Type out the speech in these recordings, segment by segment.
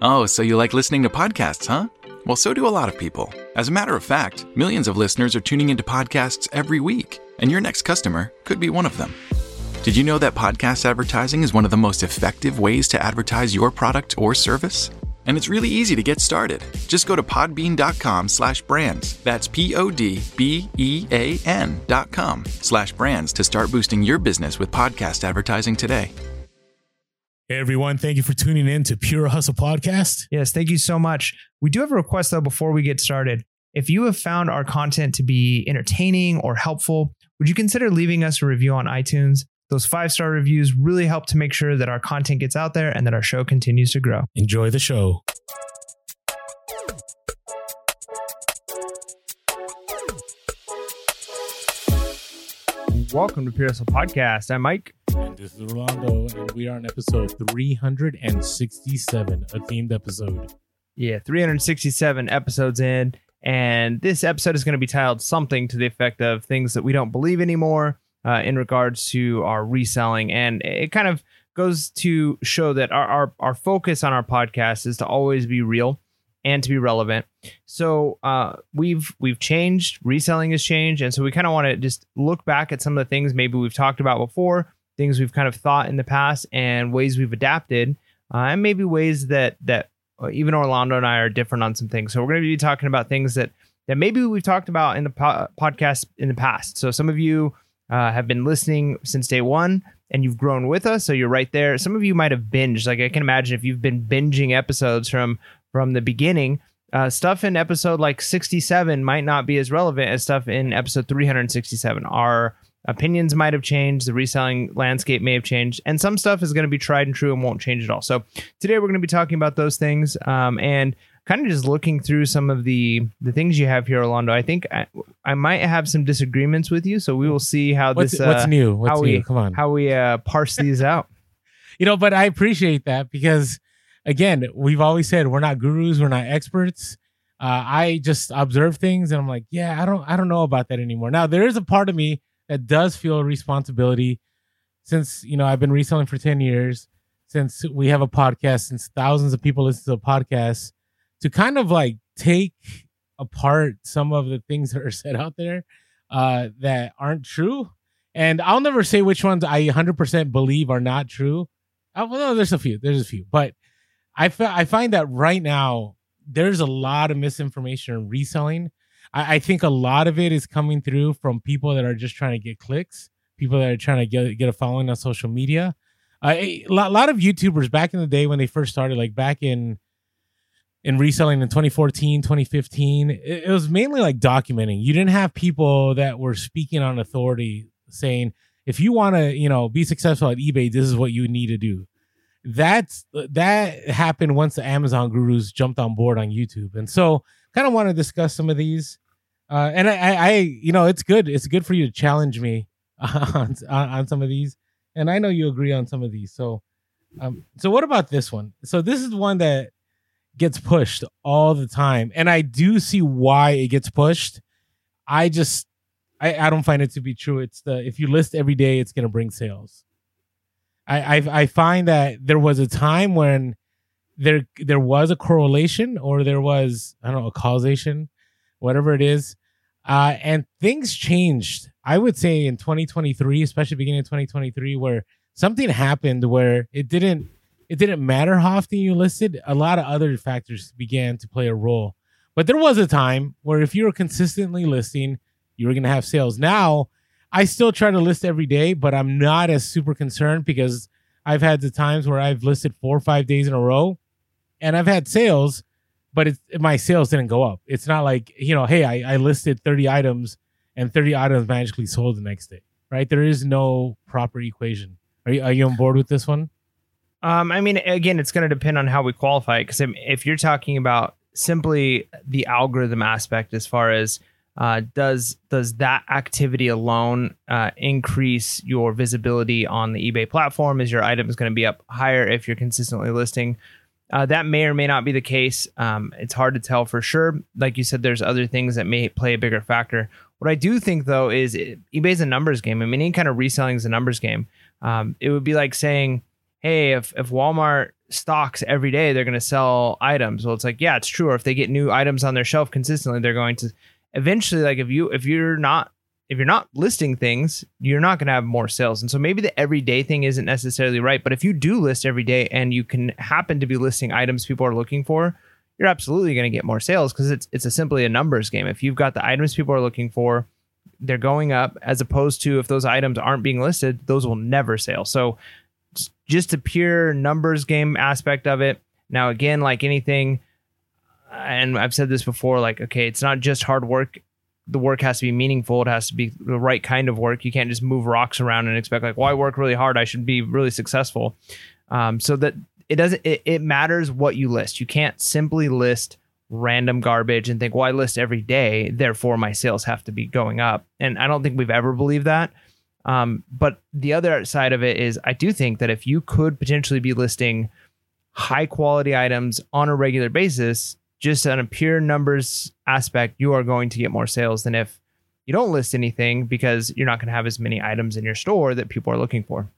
Oh, so you like listening to podcasts, huh? Well, so do a lot of people. As a matter of fact, millions of listeners are tuning into podcasts every week, and your next customer could be one of them. Did you know that podcast advertising is one of the most effective ways to advertise your product or service? And it's really easy to get started. Just go to podbean.com slash brands. That's P-O-D-B-E-A-N dot com slash brands to start boosting your business with podcast advertising today. Hey everyone, thank you for tuning in to Pure Hustle Podcast. Yes, thank you so much. We do have a request though before we get started. If you have found our content to be entertaining or helpful, would you consider leaving us a review on iTunes? Those five star reviews really help to make sure that our content gets out there and that our show continues to grow. Enjoy the show. Welcome to Pure Hustle Podcast. I'm Mike. And this is Rolando, and we are on episode 367, a themed episode. Yeah, 367 episodes in. And this episode is going to be titled something to the effect of things that we don't believe anymore uh, in regards to our reselling. And it kind of goes to show that our, our, our focus on our podcast is to always be real and to be relevant. So uh, we've we've changed, reselling has changed, and so we kind of want to just look back at some of the things maybe we've talked about before, things we've kind of thought in the past, and ways we've adapted, uh, and maybe ways that that uh, even Orlando and I are different on some things. So we're going to be talking about things that that maybe we've talked about in the po- podcast in the past. So some of you uh, have been listening since day one and you've grown with us, so you're right there. Some of you might have binged. Like I can imagine if you've been binging episodes from from the beginning, uh, stuff in episode like 67 might not be as relevant as stuff in episode 367. Our opinions might have changed, the reselling landscape may have changed, and some stuff is going to be tried and true and won't change at all. So today we're going to be talking about those things um, and kind of just looking through some of the the things you have here, Orlando. I think I, I might have some disagreements with you, so we will see how What's, this uh, what's new? What's how new? we Come on. how we uh, parse these out. you know, but I appreciate that because, again, we've always said we're not gurus, we're not experts. Uh, I just observe things, and I'm like, yeah, I don't, I don't know about that anymore. Now, there is a part of me that does feel a responsibility, since you know I've been reselling for ten years, since we have a podcast, since thousands of people listen to the podcast, to kind of like take apart some of the things that are said out there uh, that aren't true. And I'll never say which ones I 100% believe are not true. Uh, well, no, there's a few. There's a few, but I fi- I find that right now there's a lot of misinformation and reselling. I, I think a lot of it is coming through from people that are just trying to get clicks, people that are trying to get get a following on social media. Uh, a lot, lot of YouTubers back in the day when they first started, like back in in reselling in 2014 2015 it, it was mainly like documenting. You didn't have people that were speaking on authority saying if you want to you know be successful at ebay this is what you need to do. That's that happened once the amazon gurus jumped on board on youtube. And so kind of want to discuss some of these. Uh, and I, I, I you know it's good it's good for you to challenge me on, on some of these. And i know you agree on some of these. So um so what about this one? So this is one that gets pushed all the time. And i do see why it gets pushed. I just i, I don't find it to be true. It's the if you list every day it's going to bring sales. I, I i find that there was a time when there there was a correlation or there was i don't know a causation whatever it is uh and things changed i would say in 2023 especially beginning of 2023 where something happened where it didn't it didn't matter how often you listed. A lot of other factors began to play a role. But there was a time where if you were consistently listing, you were going to have sales. Now, I still try to list every day, but I'm not as super concerned because I've had the times where I've listed four or five days in a row and I've had sales, but it's, my sales didn't go up. It's not like, you know, hey, I, I listed 30 items and 30 items magically sold the next day, right? There is no proper equation. Are you, are you on board with this one? Um, I mean, again, it's going to depend on how we qualify it. Because if you're talking about simply the algorithm aspect, as far as uh, does does that activity alone uh, increase your visibility on the eBay platform? Is your item is going to be up higher if you're consistently listing? Uh, that may or may not be the case. Um, it's hard to tell for sure. Like you said, there's other things that may play a bigger factor. What I do think though is it, eBay's a numbers game. I mean, any kind of reselling is a numbers game. Um, it would be like saying, hey, if if Walmart stocks every day, they're going to sell items. Well, it's like, yeah, it's true. Or if they get new items on their shelf consistently, they're going to eventually like if you if you're not if you're not listing things, you're not going to have more sales. And so maybe the everyday thing isn't necessarily right, but if you do list every day and you can happen to be listing items people are looking for, you're absolutely going to get more sales because it's it's a simply a numbers game. If you've got the items people are looking for, they're going up as opposed to if those items aren't being listed, those will never sell. So just a pure numbers game aspect of it. Now again, like anything and I've said this before like okay, it's not just hard work. The work has to be meaningful. It has to be the right kind of work. You can't just move rocks around and expect like, well, I work really hard. I should be really successful. Um, so that it doesn't it, it matters what you list. You can't simply list random garbage and think, well, I list every day, therefore my sales have to be going up. And I don't think we've ever believed that. Um, but the other side of it is, I do think that if you could potentially be listing high quality items on a regular basis, just on a pure numbers aspect, you are going to get more sales than if you don't list anything because you're not going to have as many items in your store that people are looking for.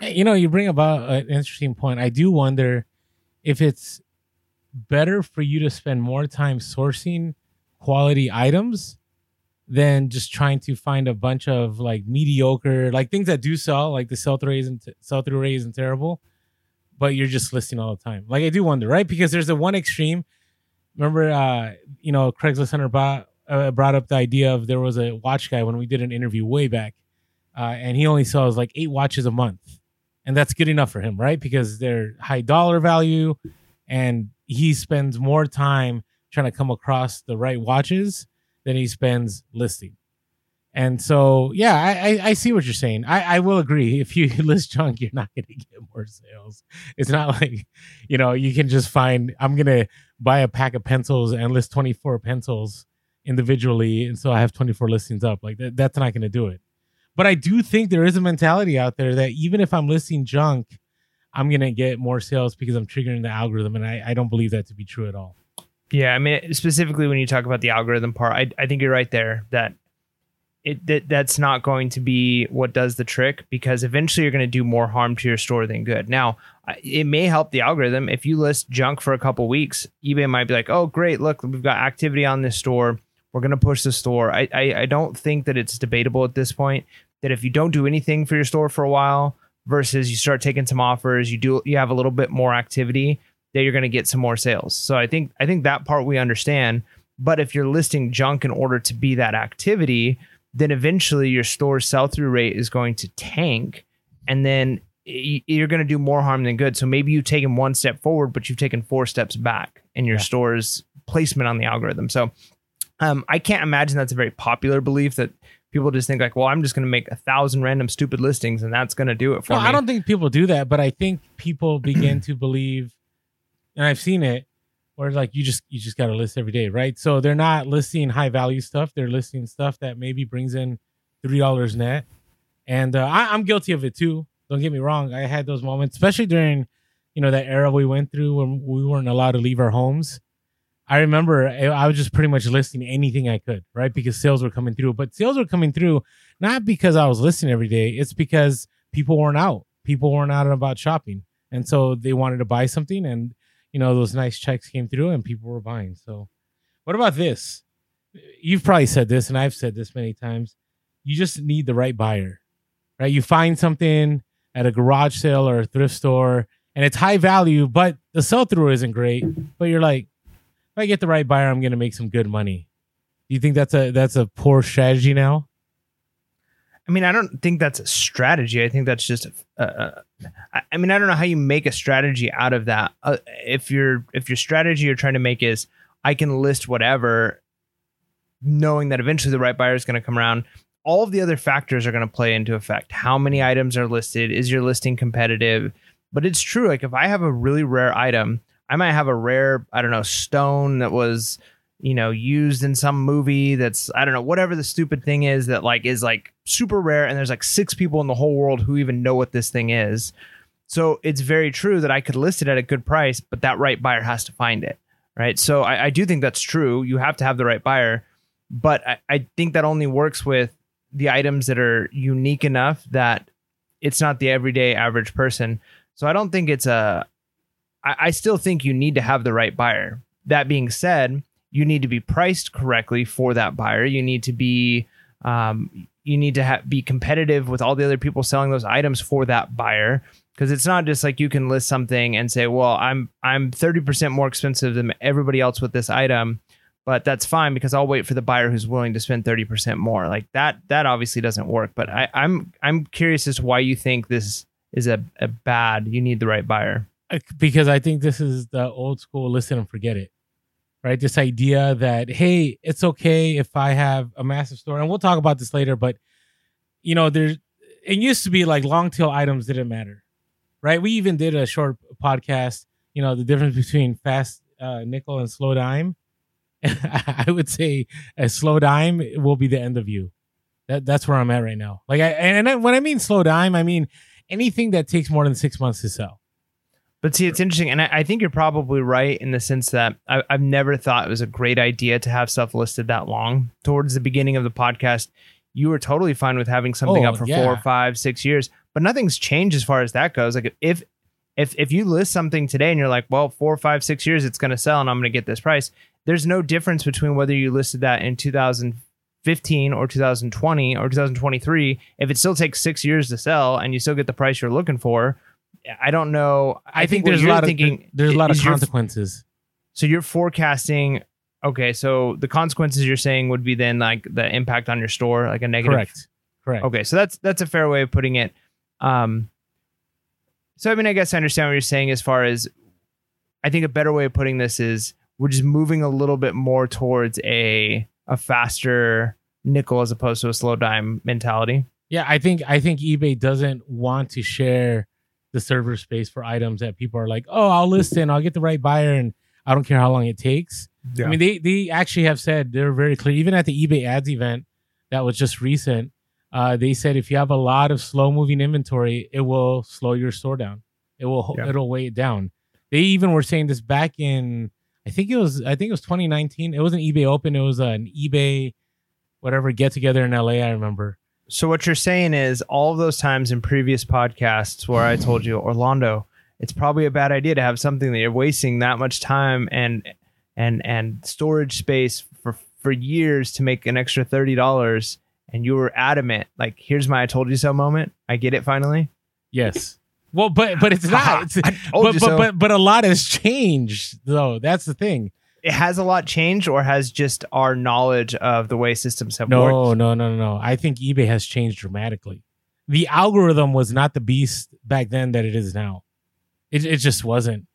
You know, you bring about an interesting point. I do wonder if it's better for you to spend more time sourcing quality items than just trying to find a bunch of like mediocre, like things that do sell, like the sell through rate isn't sell through rate isn't terrible, but you're just listing all the time. Like I do wonder, right? Because there's the one extreme. Remember, uh, you know, Craigslist Hunter brought, uh, brought up the idea of there was a watch guy when we did an interview way back, uh, and he only sells like eight watches a month, and that's good enough for him, right? Because they're high dollar value, and he spends more time trying to come across the right watches than he spends listing. And so, yeah, I, I, I see what you're saying. I, I will agree. If you list junk, you're not going to get more sales. It's not like, you know, you can just find, I'm going to buy a pack of pencils and list 24 pencils individually. And so I have 24 listings up. Like that, that's not going to do it. But I do think there is a mentality out there that even if I'm listing junk, I'm gonna get more sales because I'm triggering the algorithm, and I, I don't believe that to be true at all. Yeah, I mean specifically when you talk about the algorithm part, I I think you're right there that it that that's not going to be what does the trick because eventually you're going to do more harm to your store than good. Now, it may help the algorithm if you list junk for a couple weeks. eBay might be like, "Oh, great! Look, we've got activity on this store. We're going to push the store." I, I I don't think that it's debatable at this point that if you don't do anything for your store for a while versus you start taking some offers, you do you have a little bit more activity that you're going to get some more sales. So I think I think that part we understand, but if you're listing junk in order to be that activity, then eventually your store sell through rate is going to tank and then you're going to do more harm than good. So maybe you've taken one step forward, but you've taken four steps back in your yeah. store's placement on the algorithm. So um, I can't imagine that's a very popular belief that people just think like, well, I'm just going to make a thousand random stupid listings and that's going to do it for no, me. I don't think people do that, but I think people begin to believe, and I've seen it, where like you just you just got to list every day, right? So they're not listing high value stuff; they're listing stuff that maybe brings in three dollars net. And uh, I, I'm guilty of it too. Don't get me wrong; I had those moments, especially during you know that era we went through when we weren't allowed to leave our homes I remember I was just pretty much listing anything I could, right? Because sales were coming through. But sales were coming through not because I was listing every day, it's because people weren't out. People weren't out and about shopping. And so they wanted to buy something and you know, those nice checks came through and people were buying. So what about this? You've probably said this and I've said this many times. You just need the right buyer. Right? You find something at a garage sale or a thrift store and it's high value, but the sell through isn't great. But you're like, if I get the right buyer, I'm going to make some good money. Do you think that's a that's a poor strategy now? I mean, I don't think that's a strategy. I think that's just. A, I mean, I don't know how you make a strategy out of that. Uh, if your if your strategy you're trying to make is I can list whatever, knowing that eventually the right buyer is going to come around. All of the other factors are going to play into effect. How many items are listed? Is your listing competitive? But it's true. Like if I have a really rare item I might have a rare, I don't know, stone that was, you know, used in some movie that's, I don't know, whatever the stupid thing is that like is like super rare. And there's like six people in the whole world who even know what this thing is. So it's very true that I could list it at a good price, but that right buyer has to find it. Right. So I, I do think that's true. You have to have the right buyer. But I, I think that only works with the items that are unique enough that it's not the everyday average person. So I don't think it's a I, I still think you need to have the right buyer. That being said, you need to be priced correctly for that buyer. You need to be um, you need to ha- be competitive with all the other people selling those items for that buyer because it's not just like you can list something and say, "Well, I'm I'm 30% more expensive than everybody else with this item." But that's fine because I'll wait for the buyer who's willing to spend 30% more. Like that that obviously doesn't work. But I, I'm I'm curious as to why you think this is a, a bad, you need the right buyer. because I think this is the old school listen and forget it. Right? This idea that hey, it's okay if I have a massive store, and we'll talk about this later, but you know, there's it used to be like long tail items didn't matter. Right? We even did a short podcast, you know, the difference between fast uh, nickel and slow dime. I would say a slow dime will be the end of you. That that's where I'm at right now. Like I and I, when I mean slow dime, I mean anything that takes more than six months to sell. But see, it's interesting, and I, I think you're probably right in the sense that I, I've never thought it was a great idea to have stuff listed that long. Towards the beginning of the podcast, you were totally fine with having something Oh, up for yeah. four, five, six years, but nothing's changed as far as that goes. Like if if if you list something today and you're like, well, four, five, six years, it's going to sell, and I'm going to get this price. There's no difference between whether you listed that in 2015 or 2020 or 2023. If it still takes six years to sell and you still get the price you're looking for, I don't know. I, think, what there's a lot of there's a lot of consequences. so you're forecasting. Okay, so the consequences you're saying would be then like the impact on your store, like a negative. Correct. Correct. Okay, so that's that's a fair way of putting it. Um, so I mean, I guess I understand what you're saying as far as. I think a better way of putting this is we're just moving a little bit more towards a a faster nickel as opposed to a slow dime mentality. Yeah, I think I think eBay doesn't want to share the server space for items that people are like, oh, I'll list in, I'll get the right buyer, and I don't care how long it takes. I mean, they they actually have said they're very clear. Even at the eBay ads event that was just recent, uh, they said if you have a lot of slow moving inventory, it will slow your store down. It will Yeah. it'll weigh it down. They even were saying this back in I think it was I think it was 2019. It wasn't eBay Open. It was an eBay whatever get together in LA. I remember. So what you're saying is all of those times in previous podcasts where I told you Orlando, it's probably a bad idea to have something that you're wasting that much time and and and storage space for for years to make an extra thirty dollars, and you were adamant. Like, here's my "I told you so" moment. I get it finally. Yes. Well, but but it's not. It's, but, but, so. but but a lot has changed though. That's the thing. Has a lot changed, or has just our knowledge of the way systems have No, worked. no, no, no, no. I think eBay has changed dramatically. The algorithm was not the beast back then that it is now. It it just wasn't.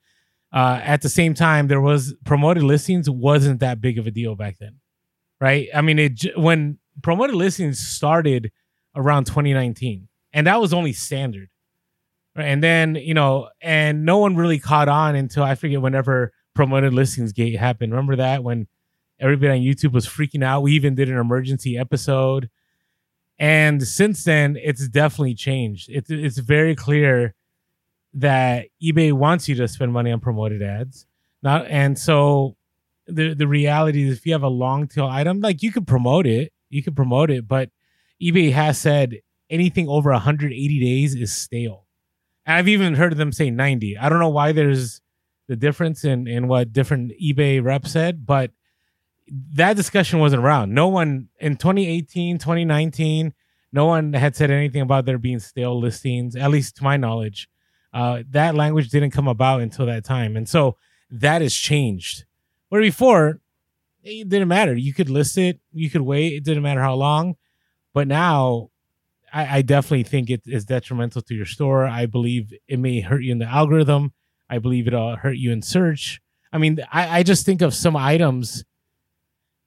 Uh, at the same time, there was promoted listings wasn't that big of a deal back then, right? I mean, it when promoted listings started around 2019, and that was only standard. Right? And then you know, and no one really caught on until I forget whenever promoted listings gate happened. Remember that when everybody on YouTube was freaking out. We even did an emergency episode. And since then, it's definitely changed. It's it's very clear that eBay wants you to spend money on promoted ads. Not and so the the reality is if you have a long tail item, like you could promote it, you could promote it, but eBay has said anything over 180 days is stale. I've even heard them say 90. I don't know why there's the difference in in what different eBay reps said, but that discussion wasn't around. No one in 2018, 2019, no one had said anything about there being stale listings, at least to my knowledge. Uh, that language didn't come about until that time. And so that has changed. Where before, it didn't matter. You could list it, you could wait, it didn't matter how long. But now, I, I definitely think it is detrimental to your store. I believe it may hurt you in the algorithm. I believe it'll hurt you in search. I mean, I, I just think of some items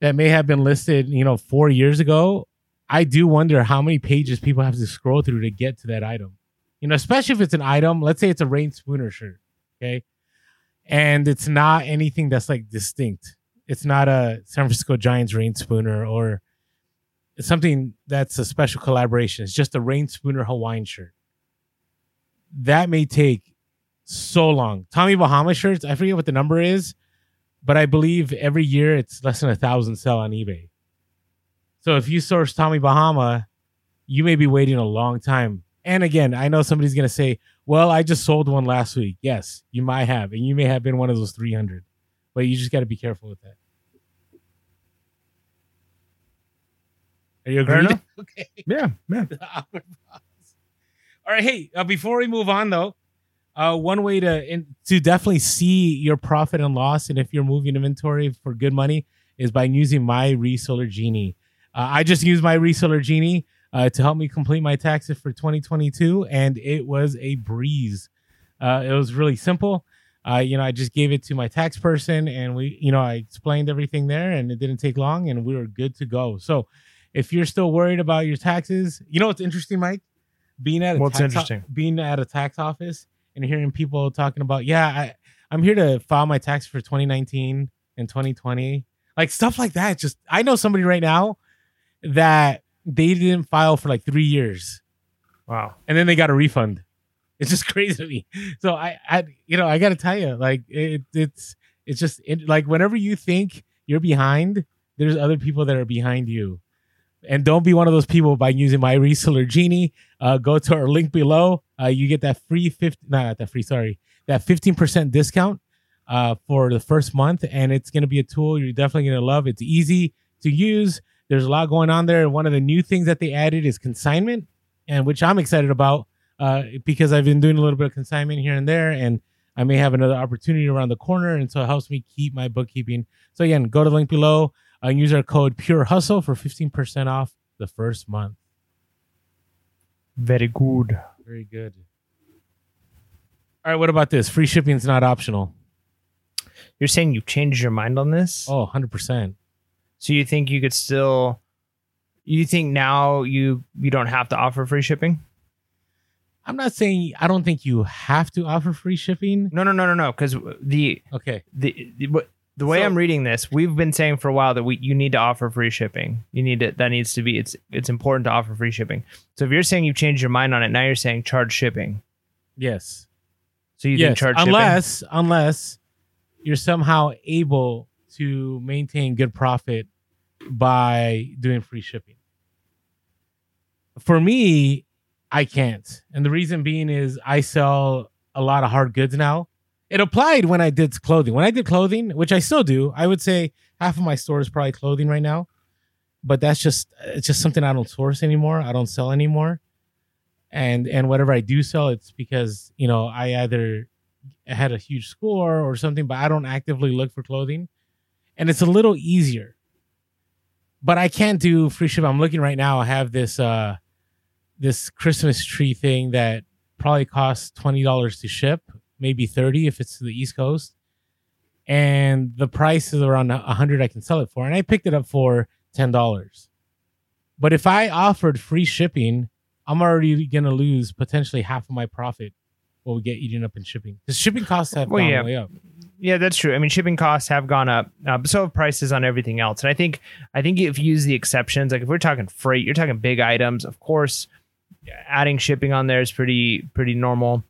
that may have been listed, you know, four years ago. I do wonder how many pages people have to scroll through to get to that item. You know, especially if it's an item, let's say it's a Reyn Spooner shirt, okay? And it's not anything that's like distinct. It's not a San Francisco Giants Reyn Spooner or something that's a special collaboration. It's just a Reyn Spooner Hawaiian shirt. That may take so long. Tommy Bahama shirts, I forget what the number is, but I believe every year it's less than a thousand sell on eBay. So if you source Tommy Bahama, you may be waiting a long time And again, I know somebody's gonna say, "Well, I just sold one last week." Yes, you might have, and you may have been one of those 300, but you just got to be careful with that. Are you agreed? okay. Yeah, yeah. The awkward pause. All right, hey, uh, before we move on though, uh, one way to in, to definitely see your profit and loss, and if you're moving inventory for good money, is by using my Reseller Genie. Uh, I just used my Reseller Genie uh, to help me complete my taxes for 2022, and it was a breeze. Uh, it was really simple. Uh, you know, I just gave it to my tax person, and we, you know, I explained everything there, and it didn't take long, and we were good to go. So, if you're still worried about your taxes, you know what's interesting, Mike? Being at a What's tax interesting? being at a tax office and hearing people talking about, yeah, I, I'm here to file my tax for 2019 and 2020, like stuff like that. Just I know somebody right now that they didn't file for like three years Wow. and then they got a refund. It's just crazy to me. So I, I you know, I got to tell you, like it, it's it's just it, like whenever you think you're behind, there's other people that are behind you. And don't be one of those people by using my reseller genie. Uh, go to our link below. Uh, you get that free 50, no, not that free, sorry, that 15% discount uh, for the first month. And it's going to be a tool you're definitely going to love. It's easy to use. There's a lot going on there. One of the new things that they added is consignment, and which I'm excited about uh, because I've been doing a little bit of consignment here and there, and I may have another opportunity around the corner, and so it helps me keep my bookkeeping. So again, go to the link below and use our code Pure Hustle for 15% off the first month. Very good. Very good. All right, what about this? Free shipping is not optional. You're saying you've changed your mind on this? Oh, 100%. So you think you could still you think now you you don't have to offer free shipping? I'm not saying I don't think you have to offer free shipping. No, no, no, no, no. Because the Okay. the the, what- the way So- I'm reading this, we've been saying for a while that we you need to offer free shipping. You need to that needs to be it's it's important to offer free shipping. So if you're saying you've changed your mind on it, now you're saying charge shipping. Yes. So you yes. charge shipping? unless unless you're somehow able to maintain good profit by doing free shipping. For me, I can't. And the reason being is I sell a lot of hard goods now. It applied when I did clothing. When I did clothing, which I still do, I would say half of my store is probably clothing right now. But that's just it's just something I don't source anymore. I don't sell anymore. And and whatever I do sell, it's because, you know, I either had a huge score or something, but I don't actively look for clothing. And it's a little easier. But I can't do free ship. I'm looking right now. I have this uh this Christmas tree thing that probably costs twenty dollars to ship, maybe thirty if it's to the East Coast. And the price is around a hundred I can sell it for. And I picked it up for ten dollars. But if I offered free shipping, I'm already gonna lose potentially half of my profit what we get eaten up in shipping. The shipping costs have Well, gone yeah. way up. Yeah, that's true. I mean, shipping costs have gone up, uh, but so have prices on everything else. And I think, I think if you use the exceptions, like if we're talking freight, you're talking big items. Of course, adding shipping on there is pretty pretty normal.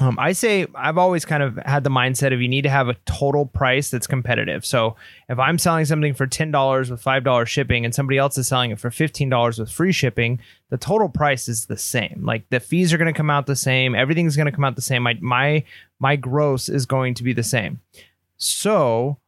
Um, I say I've always kind of had the mindset of you need to have a total price that's competitive. So if I'm selling something for ten dollars with five dollars shipping, and somebody else is selling it for fifteen dollars with free shipping, the total price is the same. Like the fees are going to come out the same, everything's going to come out the same. My my my gross is going to be the same. So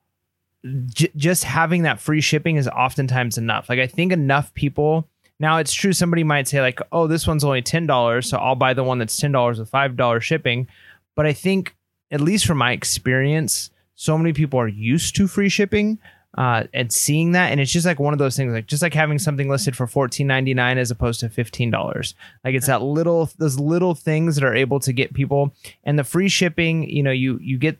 j- just having that free shipping is oftentimes enough. Like I think enough people. Now it's true. Somebody might say like, "Oh, this one's only ten dollars, so I'll buy the one that's ten dollars with five dollars shipping." But I think, at least from my experience, so many people are used to free shipping uh, and seeing that, and it's just like one of those things, like just like having something listed for fourteen ninety nine as opposed to fifteen dollars. Like it's that little, those little things that are able to get people, and the free shipping. You know, you you get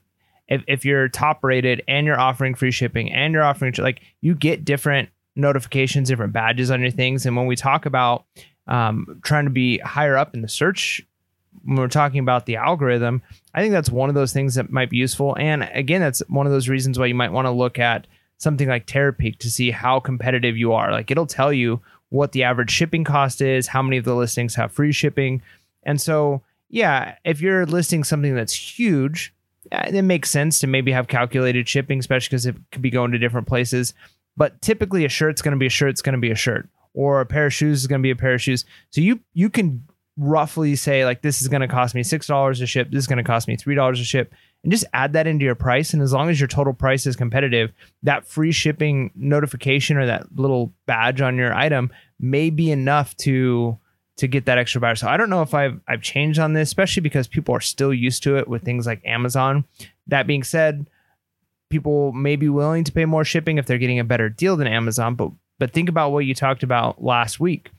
if, if you're top rated and you're offering free shipping and you're offering like you get different notifications different badges on your things. And when we talk about um, trying to be higher up in the search when we're talking about the algorithm i think that's one of those things that might be useful. And again that's one of those reasons why you might want to look at something like Terapeak to see how competitive you are. Like it'll tell you what the average shipping cost is how many of the listings have free shipping. And so yeah if you're listing something that's huge it makes sense to maybe have calculated shipping, especially because it could be going to different places. But typically, a shirt's going to be a shirt. It's going to be a shirt, or a pair of shoes is going to be a pair of shoes. So you you can roughly say like this is going to cost me six dollars to ship, this is going to cost me three dollars to ship, and just add that into your price. And as long as your total price is competitive, that free shipping notification or that little badge on your item may be enough to to get that extra buyer. So I don't know if I've I've changed on this, especially because people are still used to it with things like Amazon. That being said, people may be willing to pay more shipping if they're getting a better deal than Amazon. But but think about what you talked about last week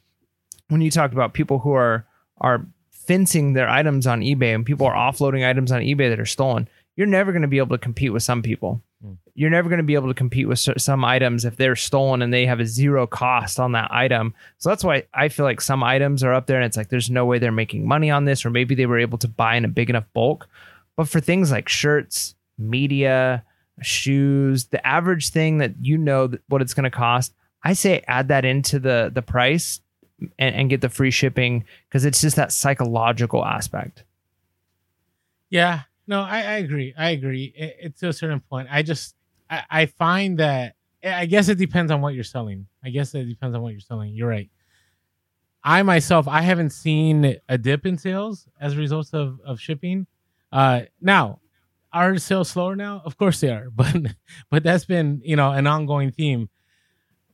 when you talked about people who are are fencing their items on eBay and people are offloading items on eBay that are stolen. You're never going to be able to compete with some people. Mm. You're never going to be able to compete with some items if they're stolen and they have a zero cost on that item. So that's why I feel like some items are up there and it's like there's no way they're making money on this, or maybe they were able to buy in a big enough bulk. But for things like shirts, media, shoes, the average thing that you know what it's going to cost, I say add that into the the price and, and get the free shipping because it's just that psychological aspect. Yeah, no, I, I agree. I agree. It, it, to a certain point, I just I, I find that I guess it depends on what you're selling. I guess it depends on what you're selling. You're right. I myself, I haven't seen a dip in sales as a result of of shipping. Uh, now, are sales slower now? Of course they are, but but that's been you know an ongoing theme.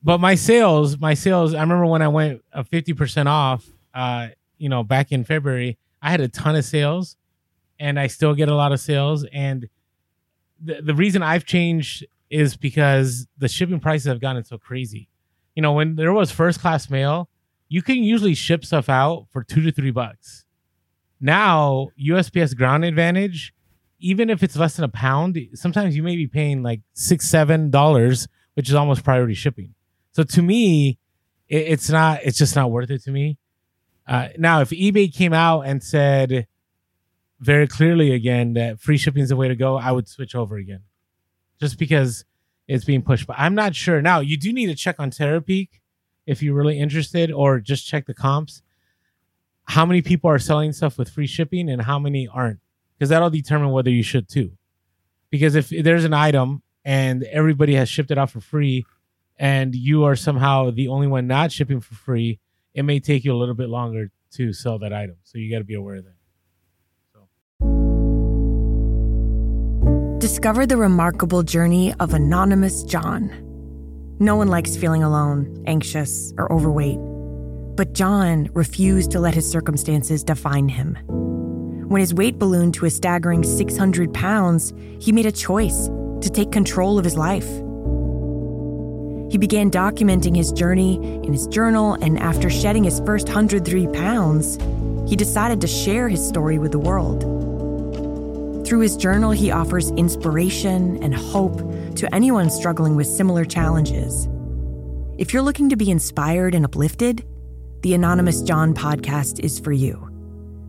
But my sales, my sales, I remember when I went fifty percent off. Uh, you know, back in February, I had a ton of sales and I still get a lot of sales. And the, the reason I've changed is because the shipping prices have gotten so crazy. You know, when there was first class mail, you can usually ship stuff out for two to three bucks. Now, USPS Ground Advantage, even if it's less than a pound, sometimes you may be paying like six, seven dollars, which is almost priority shipping. So to me, it, it's not. It's just not worth it to me. Uh, now, if eBay came out and said, very clearly again that free shipping is the way to go, I would switch over again, just because it's being pushed. But I'm not sure. Now you do need to check on Terapeak if you're really interested, or just check the comps. How many people are selling stuff with free shipping and how many aren't? Because that'll determine whether you should too. Because if there's an item and everybody has shipped it out for free, and you are somehow the only one not shipping for free, it may take you a little bit longer to sell that item. So you got to be aware of that. So. Discover the remarkable journey of Anonymous John. No one likes feeling alone, anxious, or overweight. But John refused to let his circumstances define him. When his weight ballooned to a staggering 600 pounds, he made a choice to take control of his life. He began documenting his journey in his journal, and after shedding his first 103 pounds, he decided to share his story with the world. Through his journal, he offers inspiration and hope to anyone struggling with similar challenges. If you're looking to be inspired and uplifted, the Anonymous John podcast is for you.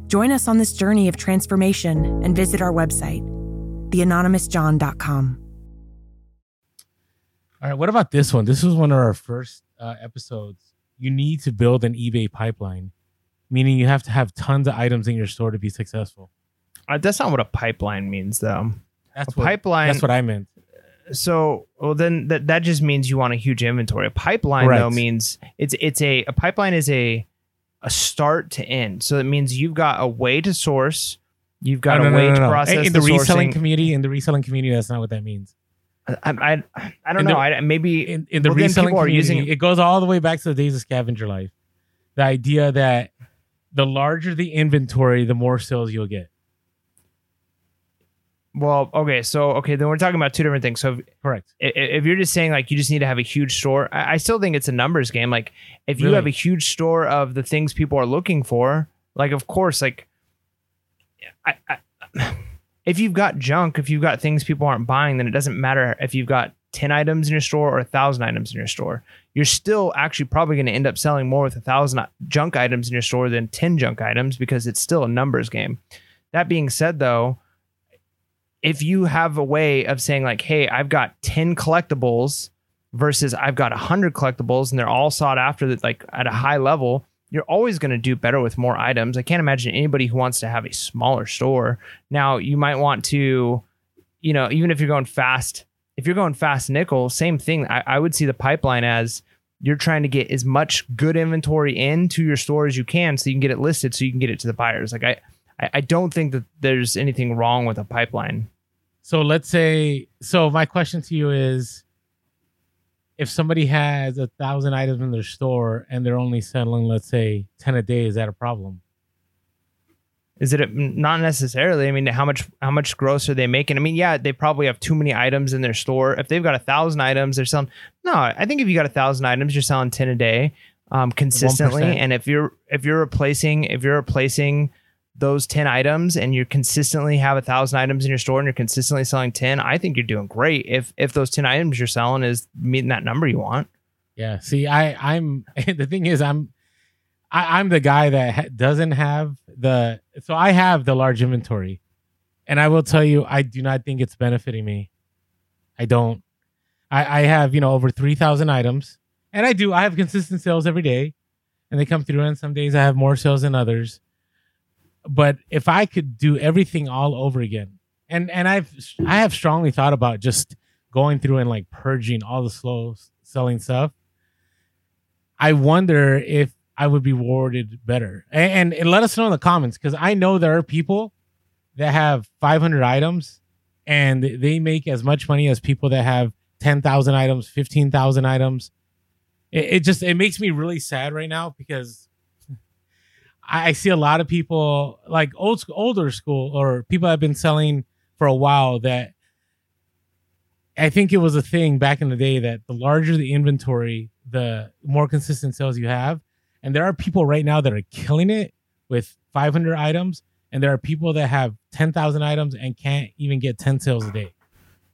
Join us on this journey of transformation and visit our website, theanonymousjohn.com. All right, what about this one? This was one of our first uh, episodes. You need to build an eBay pipeline, meaning you have to have tons of items in your store to be successful. Uh, that's not what a pipeline means, though. That's A what, pipeline. That's what I meant. so well then that that just means you want a huge inventory. A pipeline though means it's it's a a pipeline is a a start to end. So it means you've got a way to source, you've got Oh, a no, no, way no, to process in the, the, reselling sourcing. community. In the reselling community, that's not what that means. I, I I don't In know. the- I maybe In, in the well, reselling community, using it goes all the way back to the days of scavenger life. The idea that the larger the inventory, the more sales you'll get. Well. Okay, so okay, then we're talking about two different things. So if, Correct. i- if you're just saying like you just need to have a huge store, I, I still think it's a numbers game. Like if you Really? have a huge store of the things people are looking for, like of course, like I, I, if you've got junk, if you've got things people aren't buying, then it doesn't matter if you've got ten items in your store or a thousand items in your store. You're still actually probably going to end up selling more with a thousand uh, junk items in your store than ten junk items because it's still a numbers game. That being said, though, if you have a way of saying like, "Hey, I've got ten collectibles," versus I've got 100 collectibles and they're all sought after that like at a high level, you're always going to do better with more items. I can't imagine anybody who wants to have a smaller store. Now, you might want to, you know, even if you're going fast, if you're going fast nickel, same thing. I, I would see the pipeline as you're trying to get as much good inventory into your store as you can so you can get it listed so you can get it to the buyers. Like I I, I don't think that there's anything wrong with a pipeline. So let's say so my question to you is if somebody has a thousand items in their store and they're only selling, let's say, ten a day, is that a problem? Is it a, not necessarily? I mean, how much how much gross are they making? I mean, yeah, they probably have too many items in their store. If they've got a thousand items, they're selling. No, I think if you got a thousand items, you're selling ten a day um, consistently. 1%. And if you're if you're replacing if you're replacing those 10 items and you consistently have a thousand items in your store and you're consistently selling 10 i think you're doing great if if those 10 items you're selling is meeting that number you want Yeah. See, I I'm the thing is I'm I, I'm the guy that ha- doesn't have the so I have the large inventory, and I will tell you I do not think it's benefiting me. I don't. I I have you know over three thousand items, and I do I have consistent sales every day, and they come through. And some days I have more sales than others. But if I could do everything all over again, and and I've I have strongly thought about just going through and like purging all the slow selling stuff. I wonder if I would be rewarded better. And, and, let us know in the comments because I know there are people that have 500 items and they make as much money as people that have 10,000 items, 15,000 items. It, it just it makes me really sad right now because I, see a lot of people like old older school or people have been selling for a while that I think it was a thing back in the day that the larger the inventory, the more consistent sales you have. And there are people right now that are killing it with 500 items, and there are people that have 10,000 items and can't even get 10 sales a day.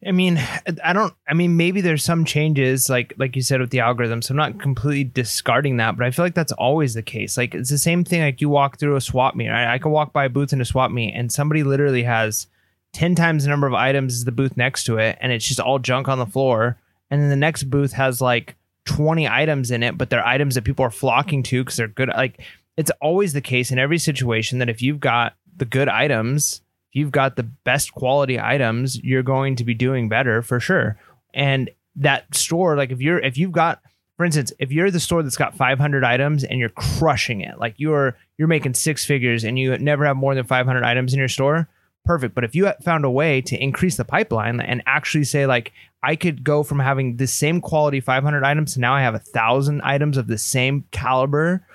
I mean, I don't. I mean, maybe there's some changes, like like you said with the algorithm. So I'm not completely discarding that, but I feel like that's always the case. Like it's the same thing. Like you walk through a swap meet. Right? I could walk by a booth in a swap meet, and somebody literally has ten times the number of items as the booth next to it, and it's just all junk on the floor. And then the next booth has like 20 items in it, but they're items that people are flocking to because they're good. Like it's always the case in every situation that if you've got the good items, you've got the best quality items, you're going to be doing better for sure. And that store, like if you're if you've got for instance, if you're the store that's got 500 items and you're crushing it, like you're you're making six figures and you never have more than 500 items in your store, perfect. But if you found a way to increase the pipeline and actually say like I could go from having the same quality 500 items to now I have a thousand items of the same caliber,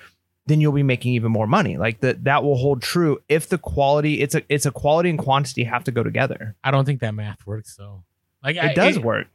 then you'll be making even more money. Like that that will hold true if the quality it's a it's a quality and quantity have to go together. I don't think that math works though. Like It I, does it- work.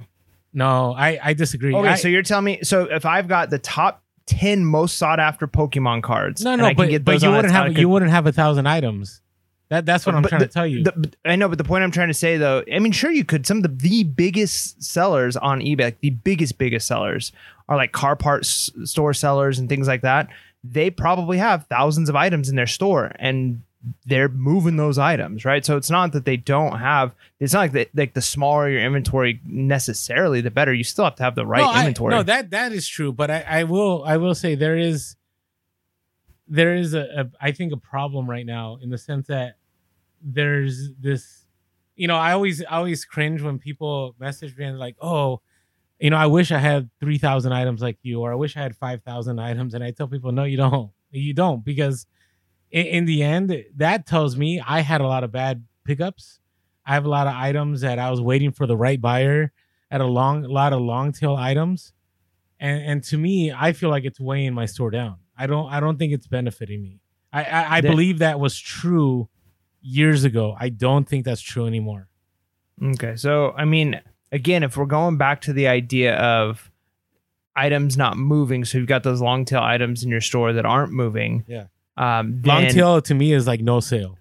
No, I I disagree. Okay, I- so you're telling me so if I've got the top 10 most sought after Pokemon cards, no, no, but, but you wouldn't have you wouldn't have a thousand items. That that's what I'm But trying the- to tell you. the- but I know, but the point I'm trying to say though, I mean, sure you could. Some of the, the biggest sellers on eBay, like the biggest biggest sellers, are like car parts store sellers and things like that. They probably have thousands of items in their store, and they're moving those items, right? So it's not that they don't have. It's not like the, like the smaller your inventory necessarily, the better. You still have to have the right no, I- inventory. no, that that is true. But I, I will I will say there is there is a, a I think a problem right now in the sense that there's this you know I always I always cringe when people message me and like oh you know I wish I had three thousand items like you or I wish I had five thousand items and I tell people no you don't. You don't because in, in the end that tells me I had a lot of bad pickups. I have a lot of items that I was waiting for the right buyer at a long a lot of long tail items. And and to me i feel like it's weighing my store down. I don't i don't think it's benefiting me. I i, I That- believe that was true years ago. I don't think that's true anymore. Okay. So, I mean, again, if we're going back to the idea of items not moving, so you've got those long tail items in your store that aren't moving. Yeah. Um, long tail to me is like no sale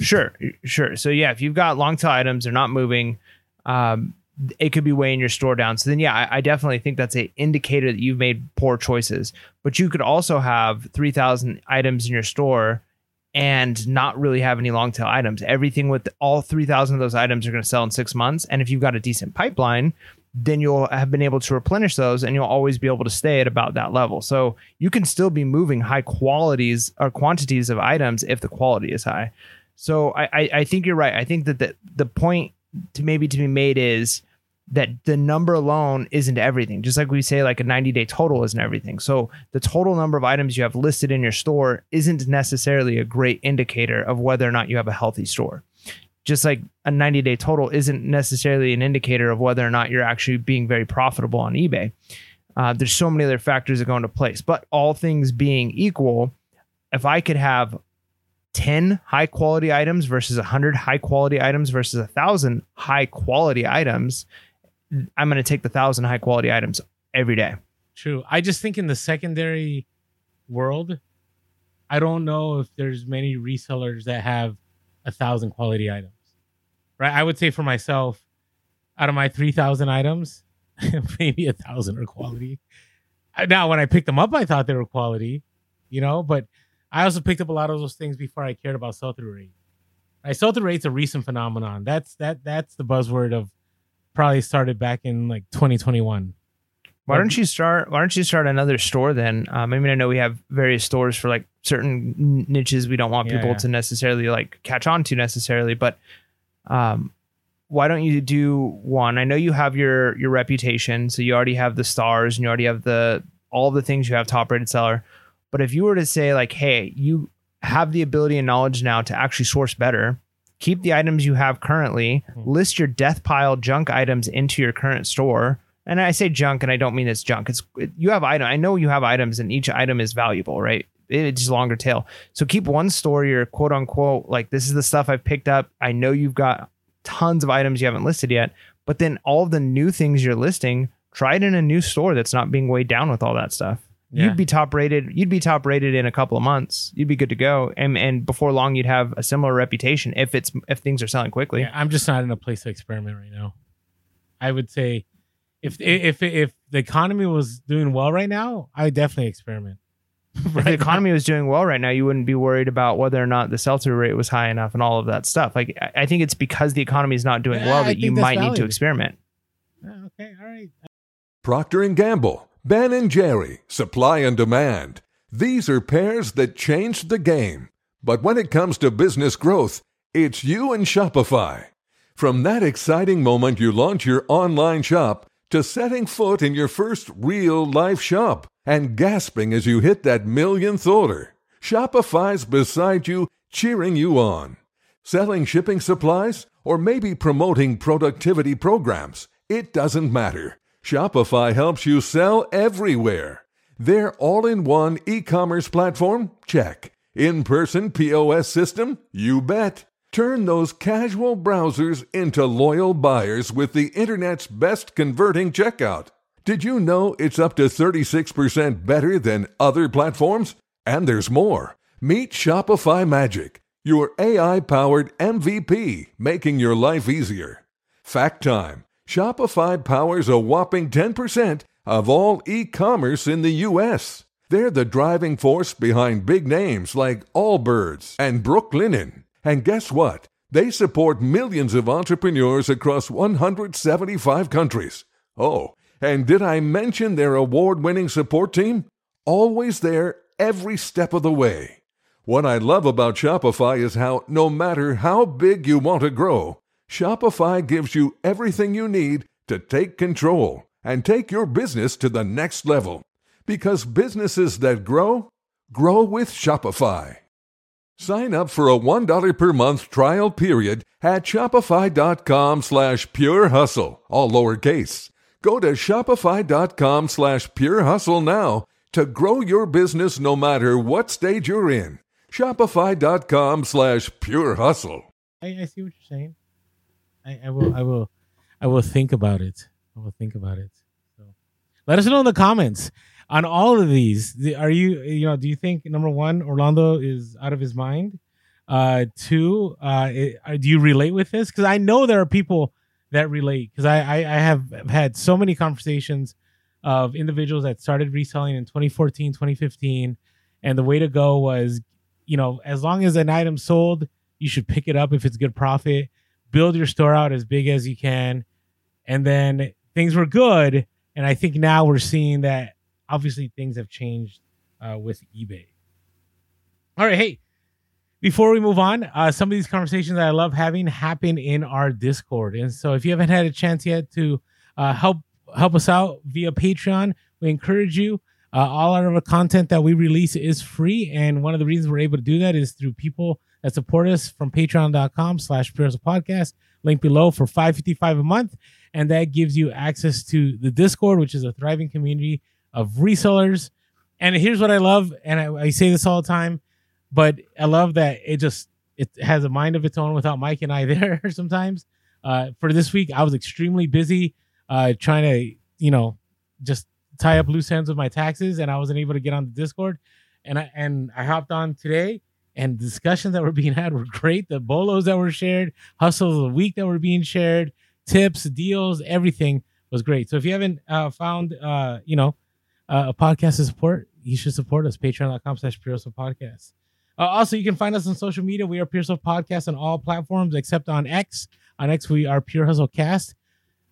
Sure. Sure. So, yeah, if you've got long tail items, they're not moving. Um, it could be weighing your store down. So then, yeah, I, I definitely think that's a indicator that you've made poor choices. But you could also have three thousand items in your store and not really have any long tail items. Everything with all 3,000 of those items are going to sell in six months. And if you've got a decent pipeline, then you'll have been able to replenish those and you'll always be able to stay at about that level. So you can still be moving high qualities or quantities of items if the quality is high. So I, I, I think you're right. I think that the, the point to maybe to be made is that the number alone isn't everything. Just like we say, like a 90 day total isn't everything. So the total number of items you have listed in your store isn't necessarily a great indicator of whether or not you have a healthy store. Just like a 90 day total isn't necessarily an indicator of whether or not you're actually being very profitable on eBay. Uh, there's so many other factors that go into place. But all things being equal, if I could have 10 high quality items versus 100 high quality items versus 1,000 high quality items, I'm going to take the 1,000 high quality items every day. True. I just think in the secondary world, I don't know if there's many resellers that have a thousand quality items. Right. I would say for myself, out of my 3,000 items, maybe a thousand are quality. Now, when I picked them up, I thought they were quality, you know, but I also picked up a lot of those things before I cared about sell through rate. Right, sell through rate's a recent phenomenon. That's that that's the buzzword of probably started back in like 2021. Why don't you start? Why don't you start another store then? Um, I mean, I know we have various stores for like certain niches we don't want Yeah, people yeah. to necessarily like catch on to necessarily, but um, why don't you do one? I know you have your your reputation, so you already have the stars and you already have the all the things you have top rated seller. But if you were to say like, hey, you have the ability and knowledge now to actually source better, keep the items you have currently, Mhm. list your death pile junk items into your current store. And I say junk, and I don't mean it's junk. It's you have item. I know you have items, and each item is valuable, right? It's longer tail. So keep one store your quote unquote like this is the stuff I've picked up. I know you've got tons of items you haven't listed yet, but then all the new things you're listing, try it in a new store that's not being weighed down with all that stuff. Yeah. You'd be top rated. You'd be top rated in a couple of months. You'd be good to go, and and before long, you'd have a similar reputation if it's if things are selling quickly. Yeah, I'm just not in a place to experiment right now. I would say if if if the economy was doing well right now, I would definitely experiment. if the economy was doing well right now, you wouldn't be worried about whether or not the sell-through rate was high enough and all of that stuff. Like I- I think it's because the economy is not doing Yeah, well I that you think that's might need to experiment. Okay, all right. Procter & Gamble, Ben and Jerry, supply and demand. These are pairs that changed the game. But when it comes to business growth, it's you and Shopify. From that exciting moment you launch your online shop to setting foot in your first real life shop and gasping as you hit that millionth order, Shopify's beside you, cheering you on. Selling shipping supplies or maybe promoting productivity programs, it doesn't matter. Shopify helps you sell everywhere. Their all in one e commerce platform? Check. In person POS system? You bet. Turn those casual browsers into loyal buyers with the internet's best converting checkout. Did you know it's up to 36% better than other platforms? And there's more. Meet Shopify Magic, your AI powered MVP, making your life easier. Fact time Shopify powers a whopping 10% of all e commerce in the U.S. They're the driving force behind big names like Allbirds and Brooklinen. And guess what? They support millions of entrepreneurs across 175 countries. Oh, and did I mention their award winning support team? Always there every step of the way. What I love about Shopify is how, no matter how big you want to grow, Shopify gives you everything you need to take control and take your business to the next level. Because businesses that grow, grow with Shopify. Sign up for a $1 per month trial period at shopify.com slash purehustle, all lowercase. Go to shopify.com slash purehustle now to grow your business no matter what stage you're in. Shopify.com slash pure hustle. I, I see what you're saying. I, I will I will I will think about it. I will think about it. So let us know in the comments on all of these. Are you you know, do you think number one, Orlando is out of his mind? Uh two, uh it, uh, do you relate with this? Because I know there are people that relate because I, I I have had so many conversations of individuals that started reselling in 2014, 2015, and the way to go was, you know, as long as an item sold, you should pick it up if it's good profit build your store out as big as you can and then things were good and i think now we're seeing that obviously things have changed uh, with ebay all right hey before we move on uh, some of these conversations that i love having happen in our discord and so if you haven't had a chance yet to uh, help help us out via Patreon. We encourage you. Uh, all our content that we release is free, and one of the reasons we're able to do that is through people that support us from patreon.com slash podcast. Link below for 555 a month. And that gives you access to the discord which is a thriving community of resellers. And here's what i love and I, I say this all the time but i love that it just it has a mind of its own without mike and i there sometimes. Uh, for this week i was extremely busy uh, trying to you know just tie up loose ends with my taxes and i wasn't able to get on the discord. And i and i hopped on today and discussions that were being had were great. The bolos that were shared, hustles of the week that were being shared, tips, deals, everything was great. So if you haven't uh, found, uh, you know, uh, a podcast to support, you should support us. Patreon.com slash Hustle Podcast. Uh, also, you can find us on social media. We are Pure Hustle Podcast on all platforms except on X. On X, we are Pure Hustle Cast.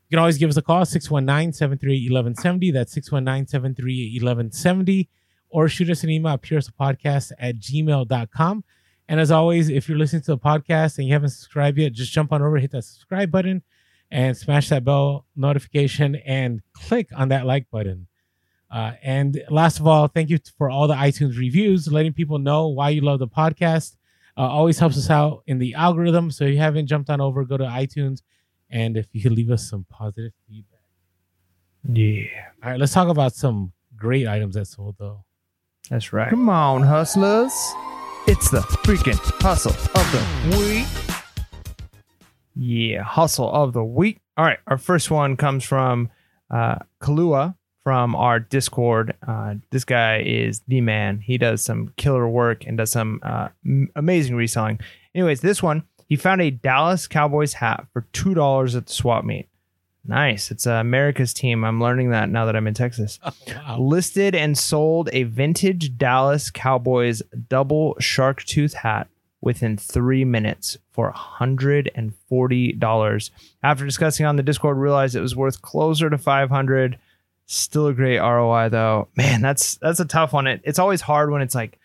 You can always give us a call, 619 738 1170. That's 619 738 1170 or shoot us an email at purehustlepodcast at gmail.com. And as always, if you're listening to the podcast and you haven't subscribed yet, just jump on over, hit that subscribe button, and smash that bell notification and click on that like button. Uh, and last of all, thank you for all the iTunes reviews, letting people know why you love the podcast. Uh, always helps us out in the algorithm. So if you haven't jumped on over, go to iTunes, and if you could leave us some positive feedback. Yeah. All right, let's talk about some great items that sold though. That's right. Come on, hustlers. It's the freaking hustle of the week. Yeah, hustle of the week. All right, our first one comes from uh, Kalua from our Discord. Uh, this guy is the man. He does some killer work and does some uh, m- amazing reselling. Anyways, this one, he found a Dallas Cowboys hat for $2 at the swap meet. Nice. It's uh, America's team. I'm learning that now that I'm in Texas. Oh, wow. Listed and sold a vintage Dallas Cowboys double shark tooth hat within three minutes for $140. After discussing on the Discord, realized it was worth closer to 500 Still a great ROI though. Man, that's that's a tough one. It, it's always hard when it's like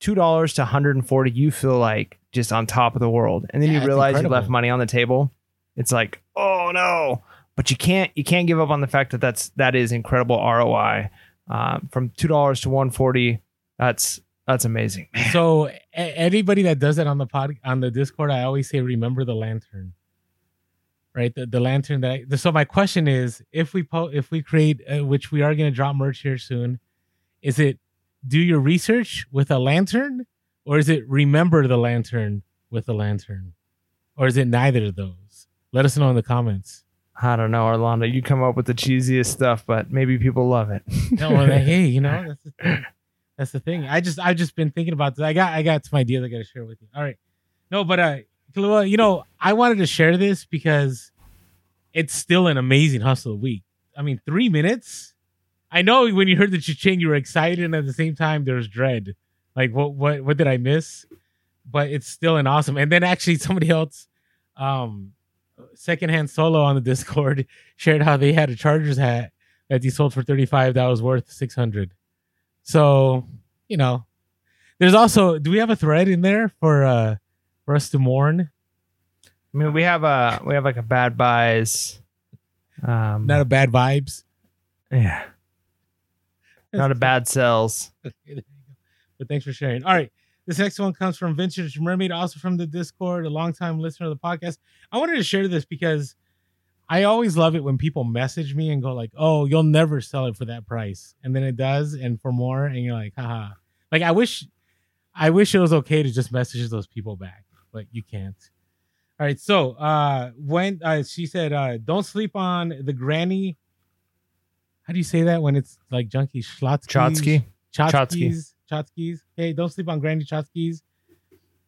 two dollars to 140. You feel like just on top of the world, and then Yeah, you realize you left money on the table. It's like, oh no! But you can't you can't give up on the fact that that's that is incredible ROI. Um, from two dollars to 140, that's that's amazing. Man, So a- anybody that does it on the pod on the Discord, I always say remember the lantern. Right, the, the lantern that. I, so my question is, if we po- if we create, uh, which we are going to drop merch here soon, is it do your research with a lantern, or is it remember the lantern with a lantern, or is it neither of those? Let us know in the comments. I don't know, Orlando. You come up with the cheesiest stuff, but maybe people love it. No, well, like, hey, you know that's the thing. That's the thing. I just I've just been thinking about this. I got I got some ideas I got to share with you. All right, no, but uh, Kalua, you know, I wanted to share this because it's still an amazing hustle of week. I mean, three minutes. I know when you heard the cha-ching, you were excited, and at the same time, there's dread. Like, what what what did I miss? But it's still an awesome. And then actually, somebody else, um, secondhand solo on the Discord shared how they had a Chargers hat that he sold for 35 that was worth 600 so you know there's also do we have a thread in there for uh for us to mourn I mean, we have a we have like a bad buys. Um, not a bad vibes yeah, not a bad sells. Okay, there you go. but thanks for sharing all right this next one comes from vintage mermaid also from the discord a longtime listener of the podcast. I wanted to share this because i always love it when people message me and go like oh you'll never sell it for that price. And then it does and for more and you're like haha. Like i wish i wish it was okay to just message those people back but you can't. All right so uh when uh she said uh don't sleep on the granny. How do you say that when it's like junkie? Schlotsky Chotsky. Chotskis. Chotskis. Hey, don't sleep on Granny Chotskis.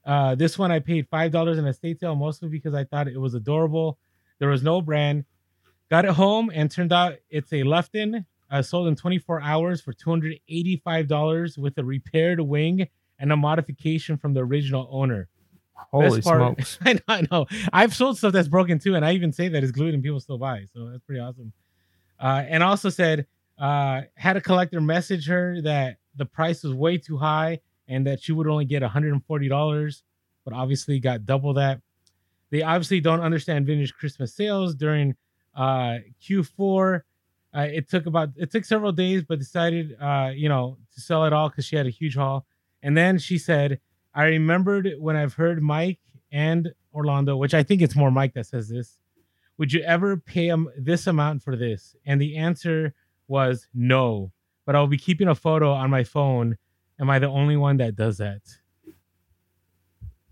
Uh, this one I paid five dollars in a state sale, mostly because I thought it was adorable. There was no brand. Got it home and turned out it's a Lefton. Uh, sold in 24 hours for 285 dollars with a repaired wing and a modification from the original owner. Holy part- smokes! I know, I know. I've sold stuff that's broken too, and I even say that it's glued and people still buy. So that's pretty awesome. Uh, and also said uh, had a collector message her that the price was way too high and that she would only get $140, but obviously got double that. They obviously don't understand vintage Christmas sales during Uh, Q4, uh, it took about it took several days, but decided uh, you know to sell it all because she had a huge haul. And then she said, "I remembered when I've heard Mike and Orlando, which I think it's more Mike that says this. Would you ever pay this amount for this?" And the answer was no. But I'll be keeping a photo on my phone. Am I the only one that does that?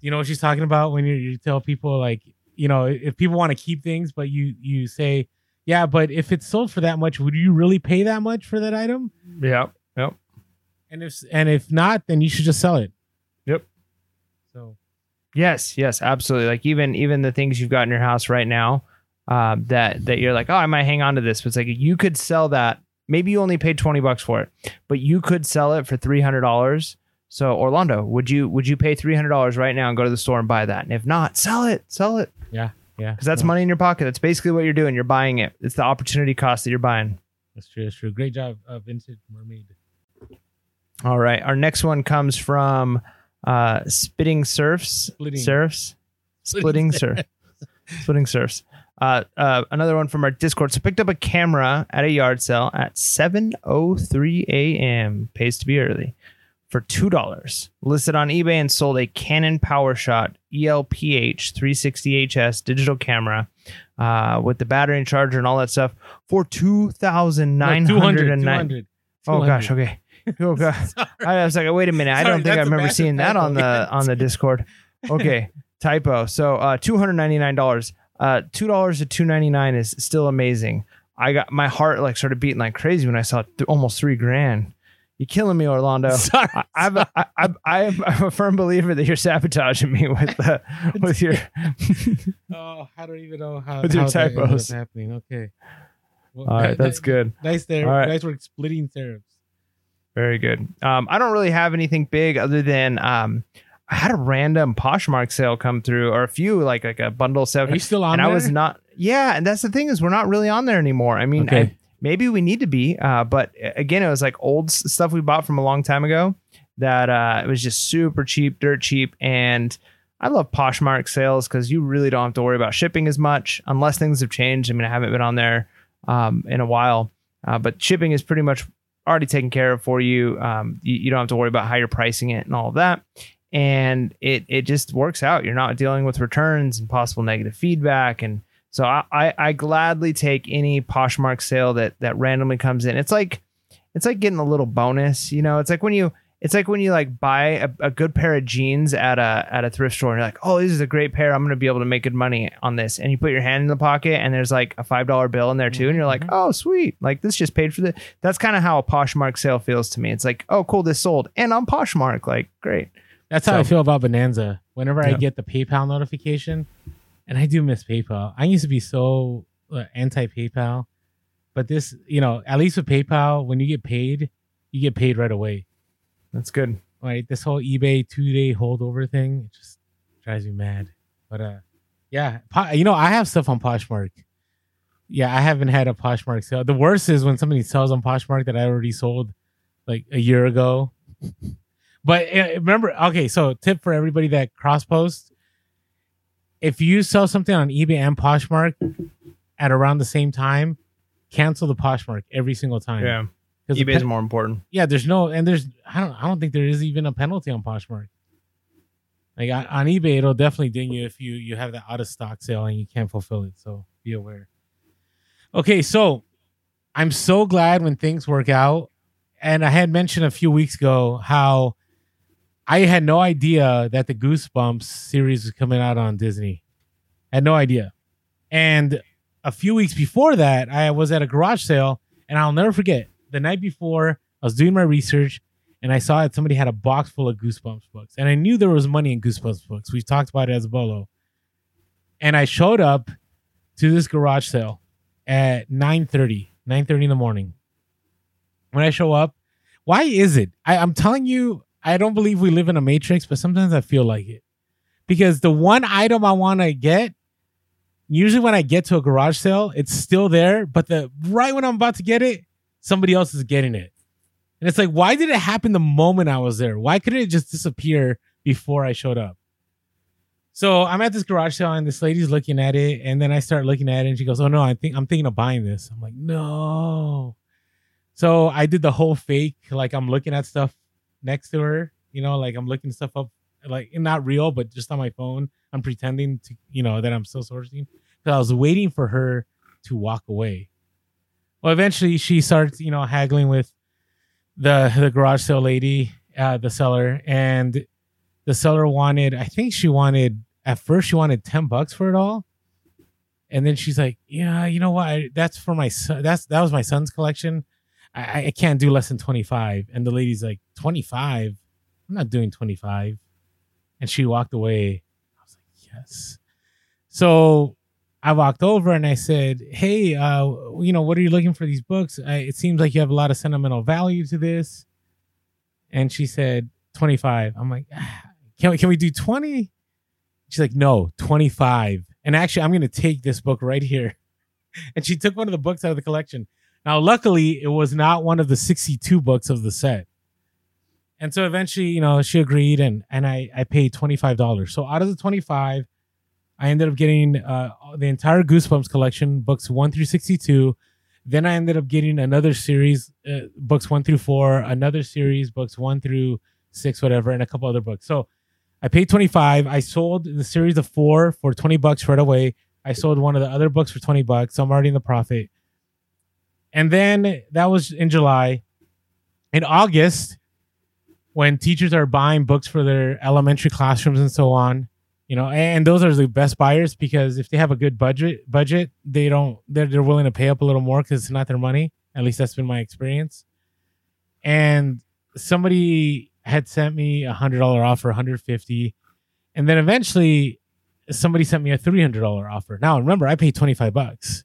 You know what she's talking about when you, you tell people like, you know, if people want to keep things, but you you say, yeah, but if it's sold for that much, would you really pay that much for that item? Yep. Yep. And if and if not, then you should just sell it. Yep. So Yes, yes, absolutely. Like even even the things you've got in your house right now, uh, that that you're like, oh, I might hang on to this, but it's like you could sell that. Maybe you only paid twenty bucks for it, but you could sell it for three hundred dollars. So Orlando, would you would you pay three hundred dollars right now and go to the store and buy that? And if not, sell it, sell it, yeah, yeah, because that's No, money in your pocket. That's basically what you're doing. You're buying it. It's the opportunity cost that you're buying. That's true. That's true. Great job, uh, Vintage Mermaid. All right, our next one comes from uh, Spitting Surfs. Splitting. Surfs. Splitting surf. Splitting surfs. Uh, uh, another one from our Discord. So picked up a camera at a yard sale at 7:03 a.m. Pays to be early for two dollars. Listed on eBay and sold a Canon PowerShot ELPH 360HS digital camera uh, with the battery and charger and all that stuff for two thousand nine hundred and nine. 200. Oh gosh, okay. Oh god. I was like, wait a minute. I don't think I remember seeing that on the on the Discord. Okay, typo. So uh, two hundred ninety nine dollars. Uh, two dollars to two ninety nine is still amazing. I got my heart like started beating like crazy when I saw th- almost three grand. You're killing me, Orlando. Sorry. I, I'm, I, I, I'm I'm a firm believer that you're sabotaging me with uh, with your. Oh, I don't even know how, With your how typos. happening. Okay. Well, All right, that's good. Nice there. Right. Nice work splitting serifs. Very good. Um, I don't really have anything big other than um, I had a random Poshmark sale come through, or a few like like a bundle sale. Are you still on and there? I was not. Yeah, and that's the thing is we're not really on there anymore. I mean, Okay. I- maybe we need to be, uh, but again, it was like old stuff we bought from a long time ago that uh, it was just super cheap, dirt cheap, and I love Poshmark sales because you really don't have to worry about shipping as much unless things have changed. I mean, I haven't been on there um, in a while, uh, but shipping is pretty much already taken care of for you. Um, you. You don't have to worry about how you're pricing it and all of that. And it it just works out. You're not dealing with returns and possible negative feedback. And so I, I, I gladly take any Poshmark sale that that randomly comes in. It's like it's like getting a little bonus. You know, it's like when you it's like when you like buy a, a good pair of jeans at a at a thrift store and you're like, oh, this is a great pair. I'm gonna be able to make good money on this. And you put your hand in the pocket and there's like a five dollar bill in there too, and you're like, mm-hmm. oh, sweet, like this just paid for the. That's kind of how a Poshmark sale feels to me. It's like, oh, cool, this sold, and on Poshmark, like great. That's how I feel about Bonanza. Whenever I get the PayPal notification, and I do miss PayPal. I used to be so uh, anti PayPal, but this, you know, at least with PayPal, when you get paid, you get paid right away. That's good. Right? This whole eBay two day holdover thing it just drives me mad. But uh, yeah, Po- you know, I have stuff on Poshmark. Yeah, I haven't had a Poshmark sale. The worst is when somebody sells on Poshmark that I already sold like a year ago. But uh, remember, okay, so tip for everybody that cross posts: if you sell something on eBay and Poshmark at around the same time, cancel the Poshmark every single time. Yeah, 'Cause the eBay's pe- more important. yeah, there's no, and there's, I don't, I don't think there is even a penalty on Poshmark. Like on, on eBay, it'll definitely ding you if you you have that out of stock sale and you can't fulfill it. So be aware. Okay, so I'm so glad when things work out, and I had mentioned a few weeks ago how I had no idea that the Goosebumps series was coming out on Disney. I had no idea, and a few weeks before that, I was at a garage sale, and I'll never forget the night before I was doing my research and I saw that somebody had a box full of Goosebumps books. And I knew there was money in Goosebumps books. We talked about it as a bolo. And I showed up to this garage sale at 9:30, 9:30 in the morning. When I show up, why is it? I, I'm telling you, I don't believe we live in a matrix, but sometimes I feel like it. Because the one item I want to get, usually when I get to a garage sale, it's still there, but the right when I'm about to get it, somebody else is getting it. And it's like, why did it happen the moment I was there? Why couldn't it just disappear before I showed up? So I'm at this garage sale and this lady's looking at it, and then I start looking at it, and she goes, "Oh no, I think I'm thinking of buying this." I'm like, "No." So I did the whole fake, like I'm looking at stuff next to her, you know, like I'm looking stuff up, like not real, but just on my phone. I'm pretending to, you know, that I'm still sourcing. because I was waiting for her to walk away. Well, eventually she starts, you know, haggling with the the garage sale lady, uh, the seller, and the seller wanted, I think she wanted at first she wanted 10 bucks for it all. And then she's like, Yeah, you know what? That's for my son. That's that was my son's collection. I, I can't do less than 25. And the lady's like, 25? I'm not doing 25. And she walked away. I was like, Yes. So I walked over and I said, Hey, uh, you know, what are you looking for these books? I, it seems like you have a lot of sentimental value to this. And she said, 25. I'm like, ah, can we, can we do 20? She's like, no, 25. And actually, I'm going to take this book right here. And she took one of the books out of the collection. Now, luckily, it was not one of the 62 books of the set. And so eventually, you know, she agreed and, and I, I paid $25. So out of the 25, I ended up getting uh, the entire Goosebumps collection, books 1 through 62. Then I ended up getting another series, uh, books 1 through 4, another series, books 1 through 6, whatever, and a couple other books. So I paid 25. I sold the series of four for 20 bucks right away. I sold one of the other books for 20 bucks. So I'm already in the profit. And then that was in July. In August, when teachers are buying books for their elementary classrooms and so on, you know, and those are the best buyers because if they have a good budget, budget, they don't, they're, they're willing to pay up a little more because it's not their money. At least that's been my experience. And somebody had sent me a hundred dollar offer, 150, and then eventually somebody sent me a three hundred dollar offer. Now remember, I paid 25 bucks,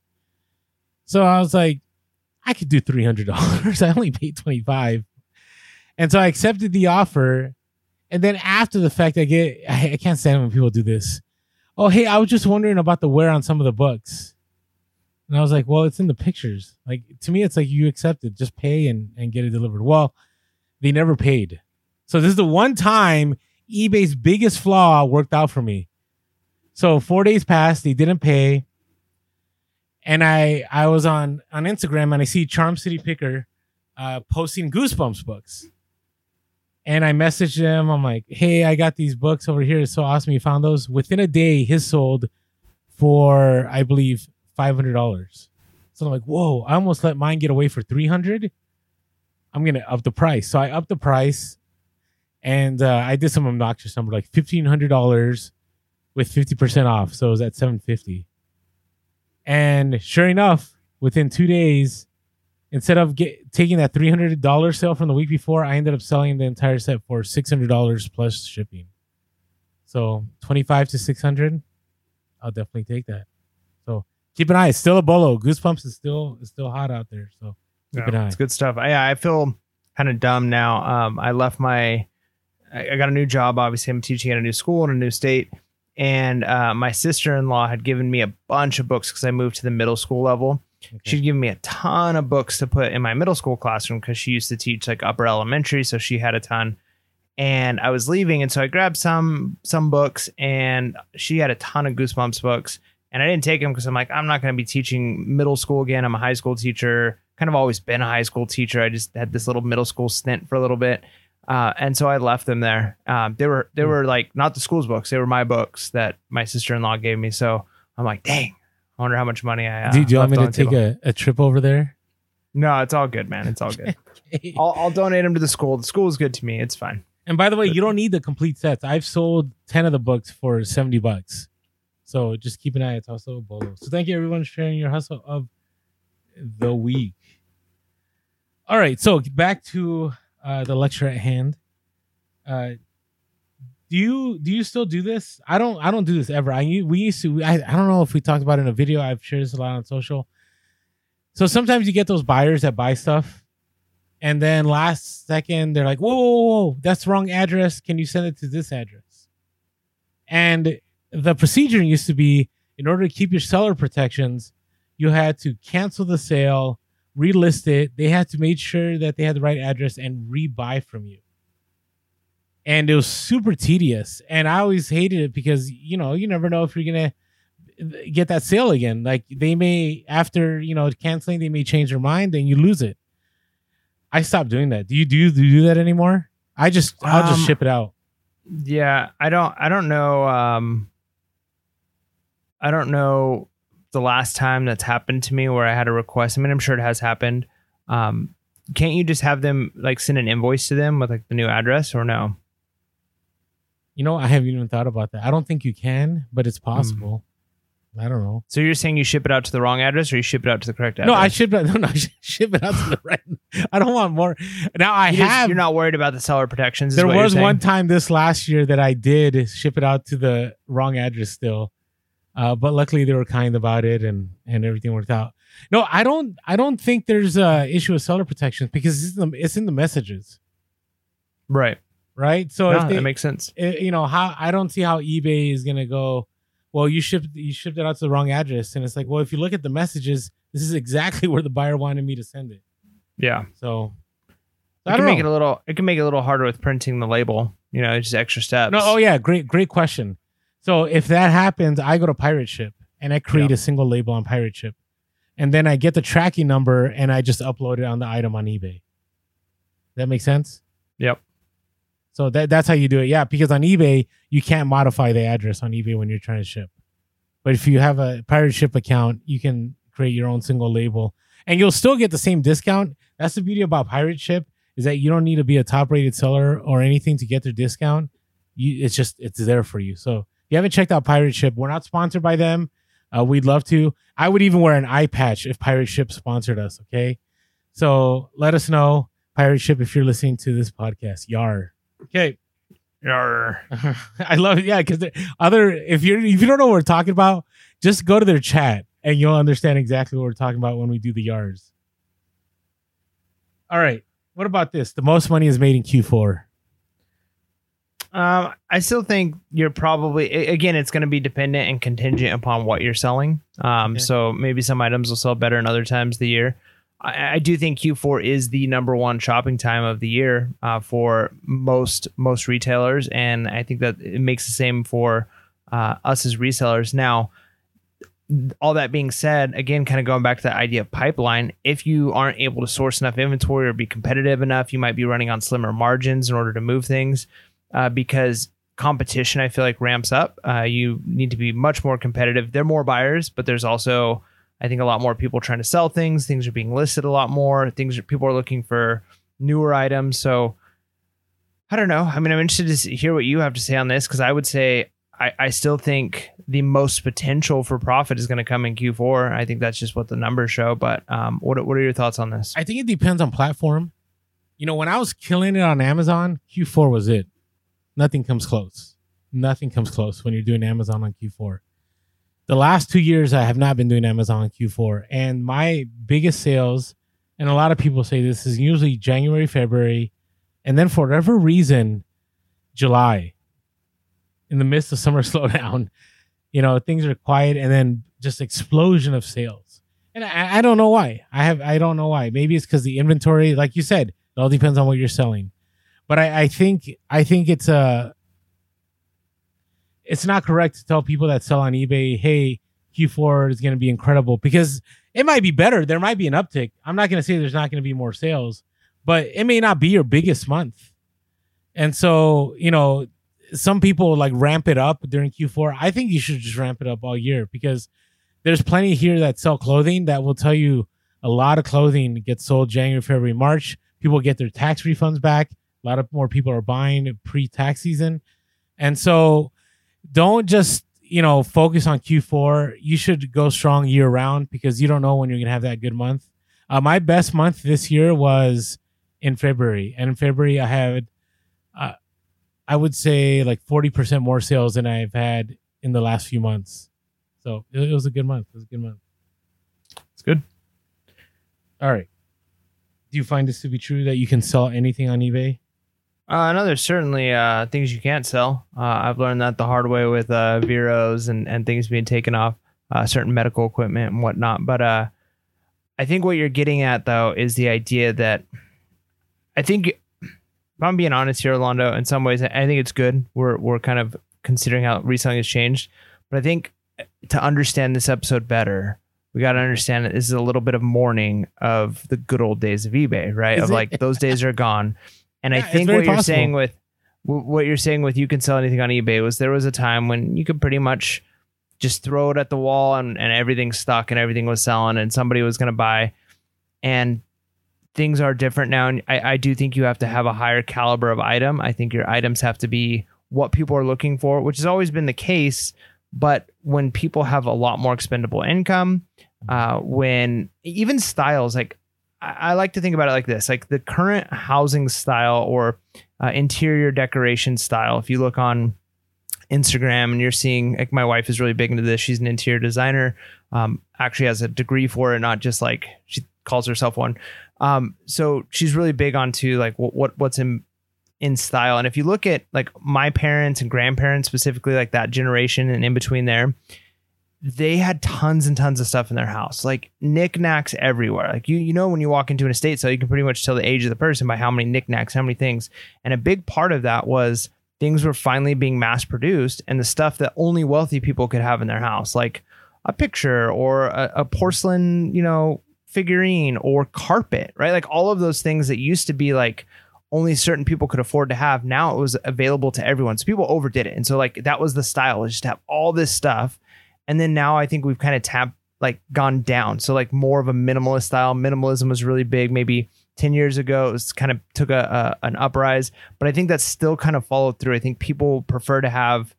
so I was like, I could do three hundred dollars. I only paid 25, and so I accepted the offer. And then after the fact, I get I, I can't stand when people do this. Oh, hey, I was just wondering about the wear on some of the books. And I was like, well, it's in the pictures. Like to me, it's like you accepted, just pay and, and get it delivered. Well, they never paid. So this is the one time eBay's biggest flaw worked out for me. So four days passed, they didn't pay. And I I was on on Instagram and I see Charm City Picker uh, posting Goosebumps books. And I messaged him. I'm like, hey, I got these books over here. It's so awesome. You found those. Within a day, his sold for, I believe, $500. So I'm like, whoa, I almost let mine get away for 300 I'm going to up the price. So I upped the price and uh, I did some obnoxious number like fifteen hundred dollars with fifty percent off, so it was at seven fifty. And sure enough, within two days, instead of get, taking that three hundred dollar sale from the week before, I ended up selling the entire set for six hundred dollars plus shipping. So twenty five to six hundred, I'll definitely take that. So keep an eye. It's still a bolo. Goosebumps is still is still hot out there. So keep Yeah, an eye. It's good stuff. I I feel kind of dumb now. Um, I left my, I I got a new job. Obviously, I'm teaching at a new school in a new state, and uh, my sister in law had given me a bunch of books because I moved to the middle school level. She'd given me a ton of books to put in my middle school classroom because she used to teach like upper elementary, so she had a ton. And I was leaving, and so I grabbed some some books, and she had a ton of Goosebumps books, and I didn't take them because I'm like, I'm not going to be teaching middle school again. I'm a high school teacher, kind of always been a high school teacher. I just had this little middle school stint for a little bit, uh, and so I left them there. Um, they were they were like not the school's books; they were my books that my sister in law gave me. So I'm like, dang, I wonder how much money I. Uh, do, do you want me to take a, a trip over there? No, it's all good, man. It's all good. I'll, I'll donate them to the school. The school is good to me. It's fine. And by the way, you don't need the complete sets. I've sold 10 of the books for 70 bucks. So just keep an eye. It's also a bolo. So thank you everyone for sharing your hustle of the week. All right. So back to uh, the lecture at hand. Uh, do you do you still do this? I don't I don't do this ever. I we used to I, I don't know if we talked about it in a video. I've shared this a lot on social. So sometimes you get those buyers that buy stuff and then last second they're like whoa, whoa, whoa that's wrong address can you send it to this address and the procedure used to be in order to keep your seller protections you had to cancel the sale relist it they had to make sure that they had the right address and rebuy from you and it was super tedious. And I always hated it because you know you never know if you're gonna get that sale again. Like they may after you know canceling, they may change their mind and you lose it. I stopped doing that. Do you do do you do that anymore? I just I'll just Um, ship it out. Yeah, I don't I don't know um I don't know the last time that's happened to me where I had a request. I mean, I'm sure it has happened. Um can't you just have them like send an invoice to them with like the new address or no? You know, I haven't even thought about that. I don't think you can, but it's possible. I don't know. So you're saying you ship it out to the wrong address or you ship it out to the correct address? No, I ship it. No, no, I ship it out to the right. I don't want more. Now I You just- have. you're not worried about the seller protections. there was one time this last year that I did ship it out to the wrong address still, uh, but luckily they were kind about it and and everything worked out. No, I don't. I don't think there's a issue with seller protections because it's in the, it's in the messages, right. right? So No, they, that makes sense. eh, you know how I don't see how eBay is gonna go. Well, you shipped you shipped it out to the wrong address, and it's like, well, if you look at the messages, this is exactly where the buyer wanted me to send it. Yeah. So It I can make it a little it can make it a little harder with printing the label. You know, just extra steps. No, oh yeah, great, great question. So if that happens, I go to Pirate Ship and I create Yeah. a single label on Pirate Ship, and then I get the tracking number and I just upload it on the item on eBay. That makes sense. Yep. So that that's how you do it. Yeah, because on eBay you can't modify the address on eBay when you're trying to ship. But if you have a Pirate Ship account, you can create your own single label, and you'll still get the same discount. That's the beauty about Pirate Ship is that you don't need to be a top rated seller or anything to get their discount. You, it's just it's there for you. So you haven't checked out Pirate Ship, we're not sponsored by them. Uh, we'd love to. I would even wear an eye patch if Pirate Ship sponsored us. Okay, so let us know, Pirate Ship, if you're listening to this podcast. Yar. Okay. Yar. I love it. Yeah, because other if you're if you don't know what we're talking about, just go to their chat and you'll understand exactly what we're talking about when we do the yards. All right. What about this? The most money is made in Q4. Um, I still think you're probably again, it's going to be dependent and contingent upon what you're selling. Um, Okay. so maybe some items will sell better in other times of the year. I, I do think Q4 is the number one shopping time of the year uh, for most most retailers, and I think that it makes the same for uh, us as resellers. Now, all that being said, again, kind of going back to the idea of pipeline, if you aren't able to source enough inventory or be competitive enough, you might be running on slimmer margins in order to move things uh, because competition, I feel like, ramps up. Uh, you need to be much more competitive. There are more buyers, but there's also, I think, a lot more people trying to sell things. Things are being listed a lot more. Things are, people are looking for newer items. So I don't know. I mean, I'm interested to hear what you have to say on this because I would say I, I still think the most potential for profit is going to come in Q4. I think that's just what the numbers show. But um, what what are your thoughts on this? I think it depends on platform. You know, when I was killing it on Amazon, Q4 was it. Nothing comes close. Nothing comes close when you're doing Amazon on Q4. The last two years, I have not been doing Amazon on Q4. And my biggest sales, and a lot of people say this, is usually January, February, and then for whatever reason, July. In the midst of summer slowdown, you know, things are quiet and then just explosion of sales. And I, I don't know why. I have I don't know why. Maybe it's because the inventory, like you said, it all depends on what you're selling. But I, I think I think it's a it's not correct to tell people that sell on eBay, hey, Q4 is going to be incredible because it might be better. There might be an uptick. I'm not going to say there's not going to be more sales, but it may not be your biggest month. And so, you know, some people like ramp it up during Q4. I think you should just ramp it up all year because there's plenty here that sell clothing that will tell you a lot of clothing gets sold January, February, March. People get their tax refunds back. A lot of more people are buying pre-tax season. And so don't just, you know, focus on Q4. You should go strong year round because you don't know when you're going to have that good month. Uh, my best month this year was in February. And in February, I had, uh, I would say like 40% more sales than I've had in the last few months. So it, it was a good month. It was a good month. It's good. All right. Do you find this to be true that you can sell anything on eBay? Uh, no, there's certainly uh, things you can't sell. Uh, I've learned that the hard way with uh, Veros and, and things being taken off, uh, certain medical equipment and whatnot. But uh, I think what you're getting at, though, is the idea that I think if I'm being honest here, Orlando, in some ways, I think it's good. We're we're kind of considering how reselling has changed, but I think to understand this episode better, we got to understand that this is a little bit of mourning of the good old days of eBay, right? Is of it? like those days are gone. And Yeah, I think what you're saying with what you're saying with you can sell anything on eBay was there was a time when you could pretty much just throw it at the wall and, and everything stuck and everything was selling and somebody was going to buy. And things are different now. And I, I do think you have to have a higher caliber of item. I think your items have to be what people are looking for, which has always been the case. But when people have a lot more expendable income, uh, when even styles like I, like to think about it like this like the current housing style or uh, interior decoration style if you look on instagram and you're seeing like my wife is really big into this. She's an interior designer um, actually has a degree for it not just like she calls herself one. Um, so she's really big onto like what, what what's in in style. And if you look at like my parents and grandparents specifically like that generation and in between there they had tons and tons of stuff in their house, like knickknacks everywhere. Like you, you know, when you walk into an estate sale, you can pretty much tell the age of the person by how many knickknacks, how many things. And a big part of that was things were finally being mass produced, and the stuff that only wealthy people could have in their house, like a picture or a, a porcelain, you know, figurine or carpet, right? Like all of those things that used to be like only certain people could afford to have. Now it was available to everyone. So people overdid it. And so like that was the style, was just to have all this stuff. And then now I think we've kind of tapped like gone down. So like more of a minimalist style. Minimalism was really big. Maybe 10 years ago, it was kind of took a, a an uprise, but I think that's still kind of followed through. I think people prefer to have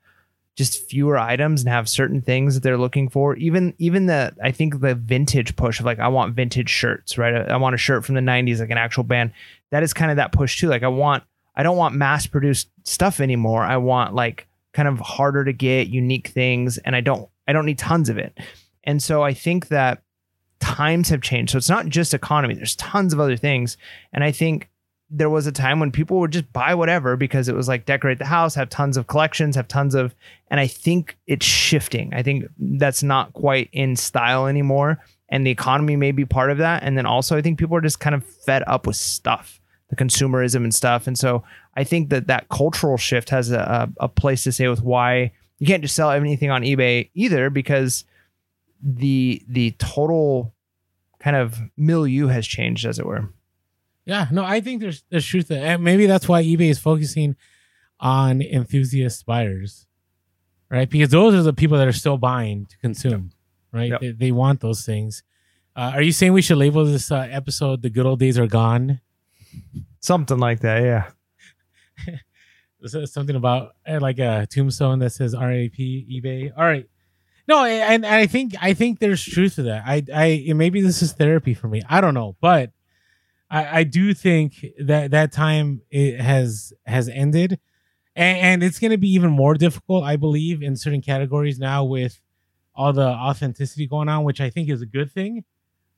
just fewer items and have certain things that they're looking for. Even even the I think the vintage push of like I want vintage shirts, right? I, I want a shirt from the 90s like an actual band. That is kind of that push too. Like I want I don't want mass produced stuff anymore. I want like kind of harder to get unique things and I don't I don't need tons of it. And so I think that times have changed. So it's not just economy. There's tons of other things. And I think there was a time when people would just buy whatever because it was like decorate the house, have tons of collections, have tons of and I think it's shifting. I think that's not quite in style anymore. And the economy may be part of that. And then also I think people are just kind of fed up with stuff, the consumerism and stuff. And so I think that that cultural shift has a, a place to say with why you can't just sell anything on eBay either because the the total kind of milieu has changed as it were. Yeah, no, I think there's there's truth to that. And maybe that's why eBay is focusing on enthusiast buyers, right? Because those are the people that are still buying to consume, right? Yep. They, they want those things. Uh, are you saying we should label this uh, episode "The Good Old Days Are Gone"? Something like that, yeah. Something about uh, like a tombstone that says RAP eBay? All right. No, and, and I think I think there's truth to that. I I maybe this is therapy for me. I don't know, but I, I do think that that time it has has ended, and, and it's going to be even more difficult, I believe, in certain categories now with all the authenticity going on, which I think is a good thing.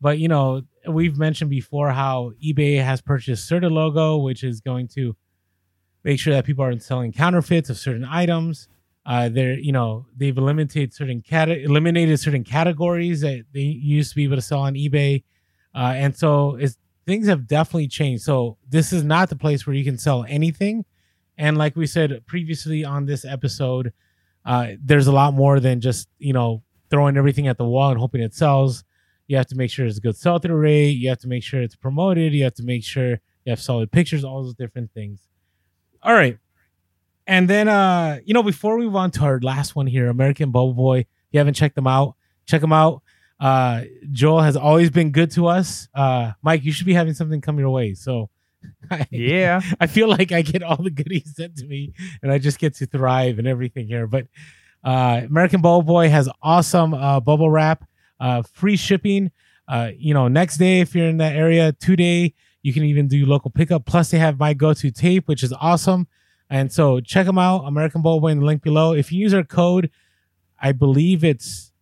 But you know, we've mentioned before how eBay has purchased Certilogo, which is going to make sure that people aren't selling counterfeits of certain items. Uh, they're you know they've eliminated certain cat eliminated certain categories that they used to be able to sell on eBay, uh, and so it's things have definitely changed. So this is not the place where you can sell anything. And like we said previously on this episode, uh, there's a lot more than just you know throwing everything at the wall and hoping it sells. You have to make sure it's a good sell through rate. You have to make sure it's promoted. You have to make sure you have solid pictures. All those different things. All right. And then uh, you know, before we move on to our last one here, American Bubble Boy. If you haven't checked them out, check them out. Uh Joel has always been good to us. Uh Mike, you should be having something come your way. So I, Yeah. I feel like I get all the goodies sent to me and I just get to thrive and everything here. But uh American Bubble Boy has awesome uh bubble wrap, uh free shipping. Uh, you know, next day if you're in that area, two day, you can even do local pickup. Plus, they have my go-to tape, which is awesome. And so check them out, American Bubble Boy in the link below. If you use our code, I believe it's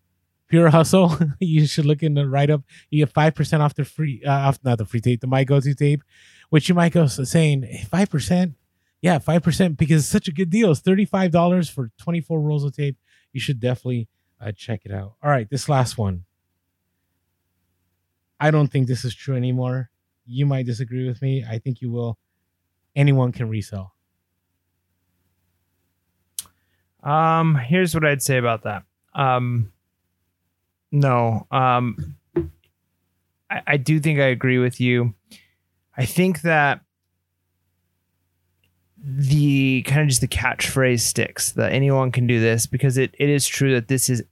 Pure Hustle. you should look in the write up. You get five percent off the free, uh, off not the free tape, the my go-to tape, which you might go saying five percent. Yeah, five percent because it's such a good deal. It's thirty-five dollars for twenty-four rolls of tape. You should definitely uh, check it out. All right, this last one. I don't think this is true anymore. You might disagree with me. I think you will. anyone can resell? Um, here's what I'd say about that. Um, no, um, I, I do think I agree with you. I think that the kind of just the catchphrase sticks that anyone can do this because it, it is true that this is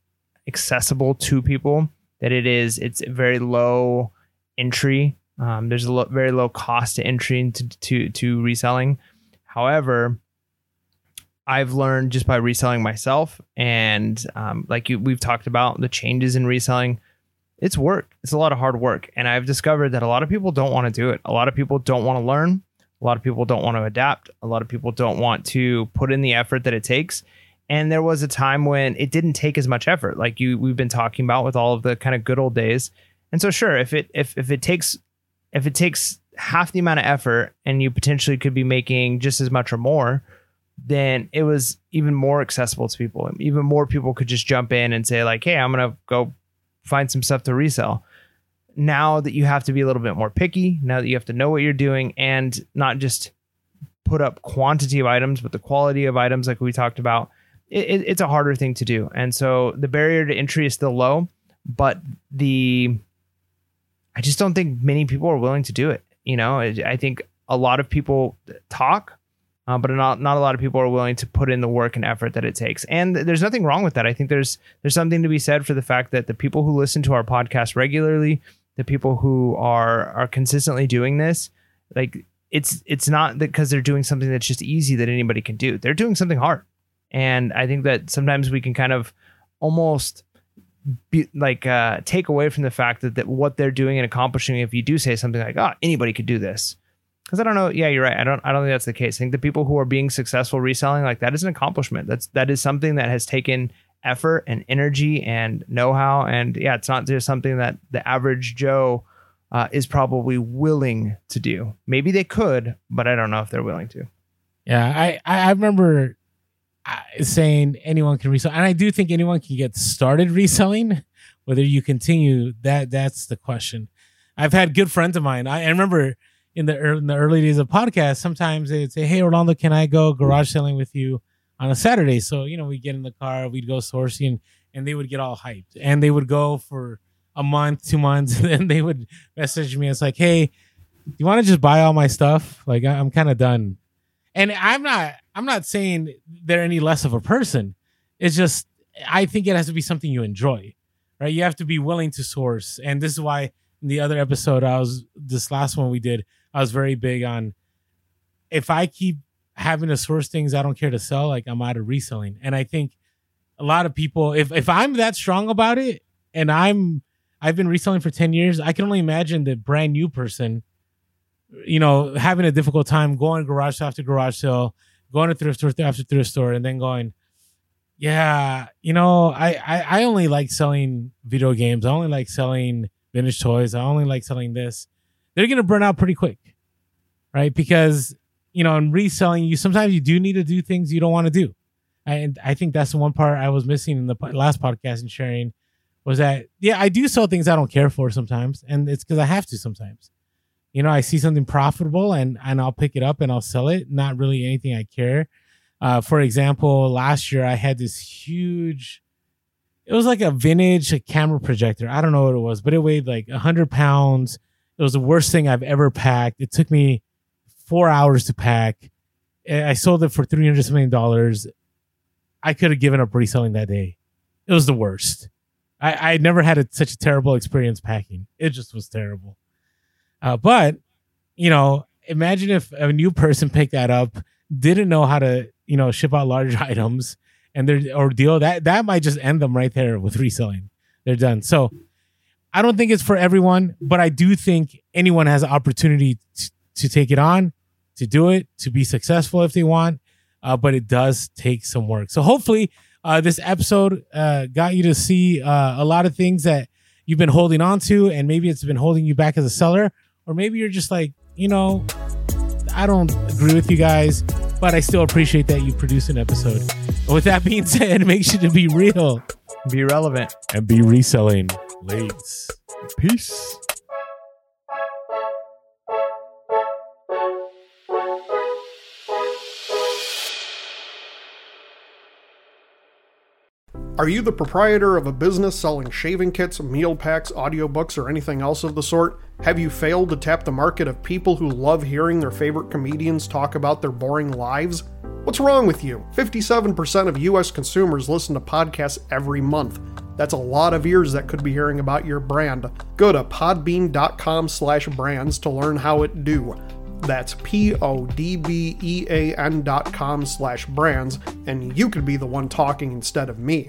accessible to people that it is it's very low entry um, there's a lo- very low cost to entry into to, to reselling however I've learned just by reselling myself, and um, like you, we've talked about the changes in reselling. It's work. It's a lot of hard work, and I've discovered that a lot of people don't want to do it. A lot of people don't want to learn. A lot of people don't want to adapt. A lot of people don't want to put in the effort that it takes. And there was a time when it didn't take as much effort, like you we've been talking about with all of the kind of good old days. And so, sure, if it if if it takes if it takes half the amount of effort, and you potentially could be making just as much or more then it was even more accessible to people. Even more people could just jump in and say, like, hey, I'm going to go find some stuff to resell. Now that you have to be a little bit more picky, now that you have to know what you're doing and not just put up quantity of items, but the quality of items, like we talked about, it, it, it's a harder thing to do. And so the barrier to entry is still low, but the, I just don't think many people are willing to do it. You know, I, think a lot of people talk, uh, but not not a lot of people are willing to put in the work and effort that it takes. And there's nothing wrong with that. I think there's there's something to be said for the fact that the people who listen to our podcast regularly, the people who are are consistently doing this, like it's it's not because they're doing something that's just easy that anybody can do. They're doing something hard, and I think that sometimes we can kind of almost be, like uh, take away from the fact that, that what they're doing and accomplishing. If you do say something like, "Oh, anybody could do this," because I don't know. Yeah, you're right. I don't. I don't think that's the case. I think the people who are being successful reselling like that is an accomplishment. That's that is something that has taken effort and energy and know-how. And yeah, it's not just something that the average Joe uh, is probably willing to do. Maybe they could, but I don't know if they're willing to. Yeah, I I remember saying anyone can resell, and I do think anyone can get started reselling. Whether you continue, that that's the question. I've had good friends of mine. I, I remember in the early, in the early days of podcast, sometimes they'd say, "Hey, Orlando, can I go garage selling with you on a Saturday?" So you know, we get in the car, we'd go sourcing, and they would get all hyped, and they would go for a month, two months, and then they would message me. It's like, "Hey, do you want to just buy all my stuff? Like, I'm kind of done." And I'm not, I'm not saying they're any less of a person. It's just, I think it has to be something you enjoy, right? You have to be willing to source, and this is why in the other episode I was this last one we did I was very big on if I keep having to source things I don't care to sell, like I'm out of reselling. And I think a lot of people, if if I'm that strong about it, and I'm I've been reselling for 10 years, I can only imagine the brand new person, you know, having a difficult time going garage sale after garage sale, going to thrift store after thrift store, and then going, yeah, you know, I, I, I only like selling video games. I only like selling vintage toys. I only like selling this they're going to burn out pretty quick, right? Because you know, in reselling, you sometimes you do need to do things you don't want to do, and I think that's the one part I was missing in the last podcast and sharing was that yeah, I do sell things I don't care for sometimes, and it's because I have to sometimes. You know, I see something profitable and and I'll pick it up and I'll sell it. Not really anything I care. Uh, for example, last year I had this huge. It was like a vintage camera projector. I don't know what it was, but it weighed like hundred pounds it was the worst thing I've ever packed. It took me four hours to pack. I sold it for three hundred something dollars. I could have given up reselling that day. It was the worst. I, I never had a, such a terrible experience packing. It just was terrible. Uh, but you know, imagine if a new person picked that up, didn't know how to you know ship out large items, and their ordeal that that might just end them right there with reselling. They're done. So I don't think it's for everyone, but I do think anyone has an opportunity to, to take it on, to do it, to be successful if they want. Uh, but it does take some work. So hopefully, uh, this episode uh, got you to see uh, a lot of things that you've been holding on to, and maybe it's been holding you back as a seller, or maybe you're just like, you know, I don't agree with you guys, but I still appreciate that you produce an episode. With that being said, make sure to be real, be relevant, and be reselling. Legs. Peace. Are you the proprietor of a business selling shaving kits, meal packs, audiobooks, or anything else of the sort? Have you failed to tap the market of people who love hearing their favorite comedians talk about their boring lives? What's wrong with you? 57% of US consumers listen to podcasts every month. That's a lot of ears that could be hearing about your brand. Go to podbean.com slash brands to learn how it do. That's P-O-D-B-E-A-N dot com slash brands, and you could be the one talking instead of me.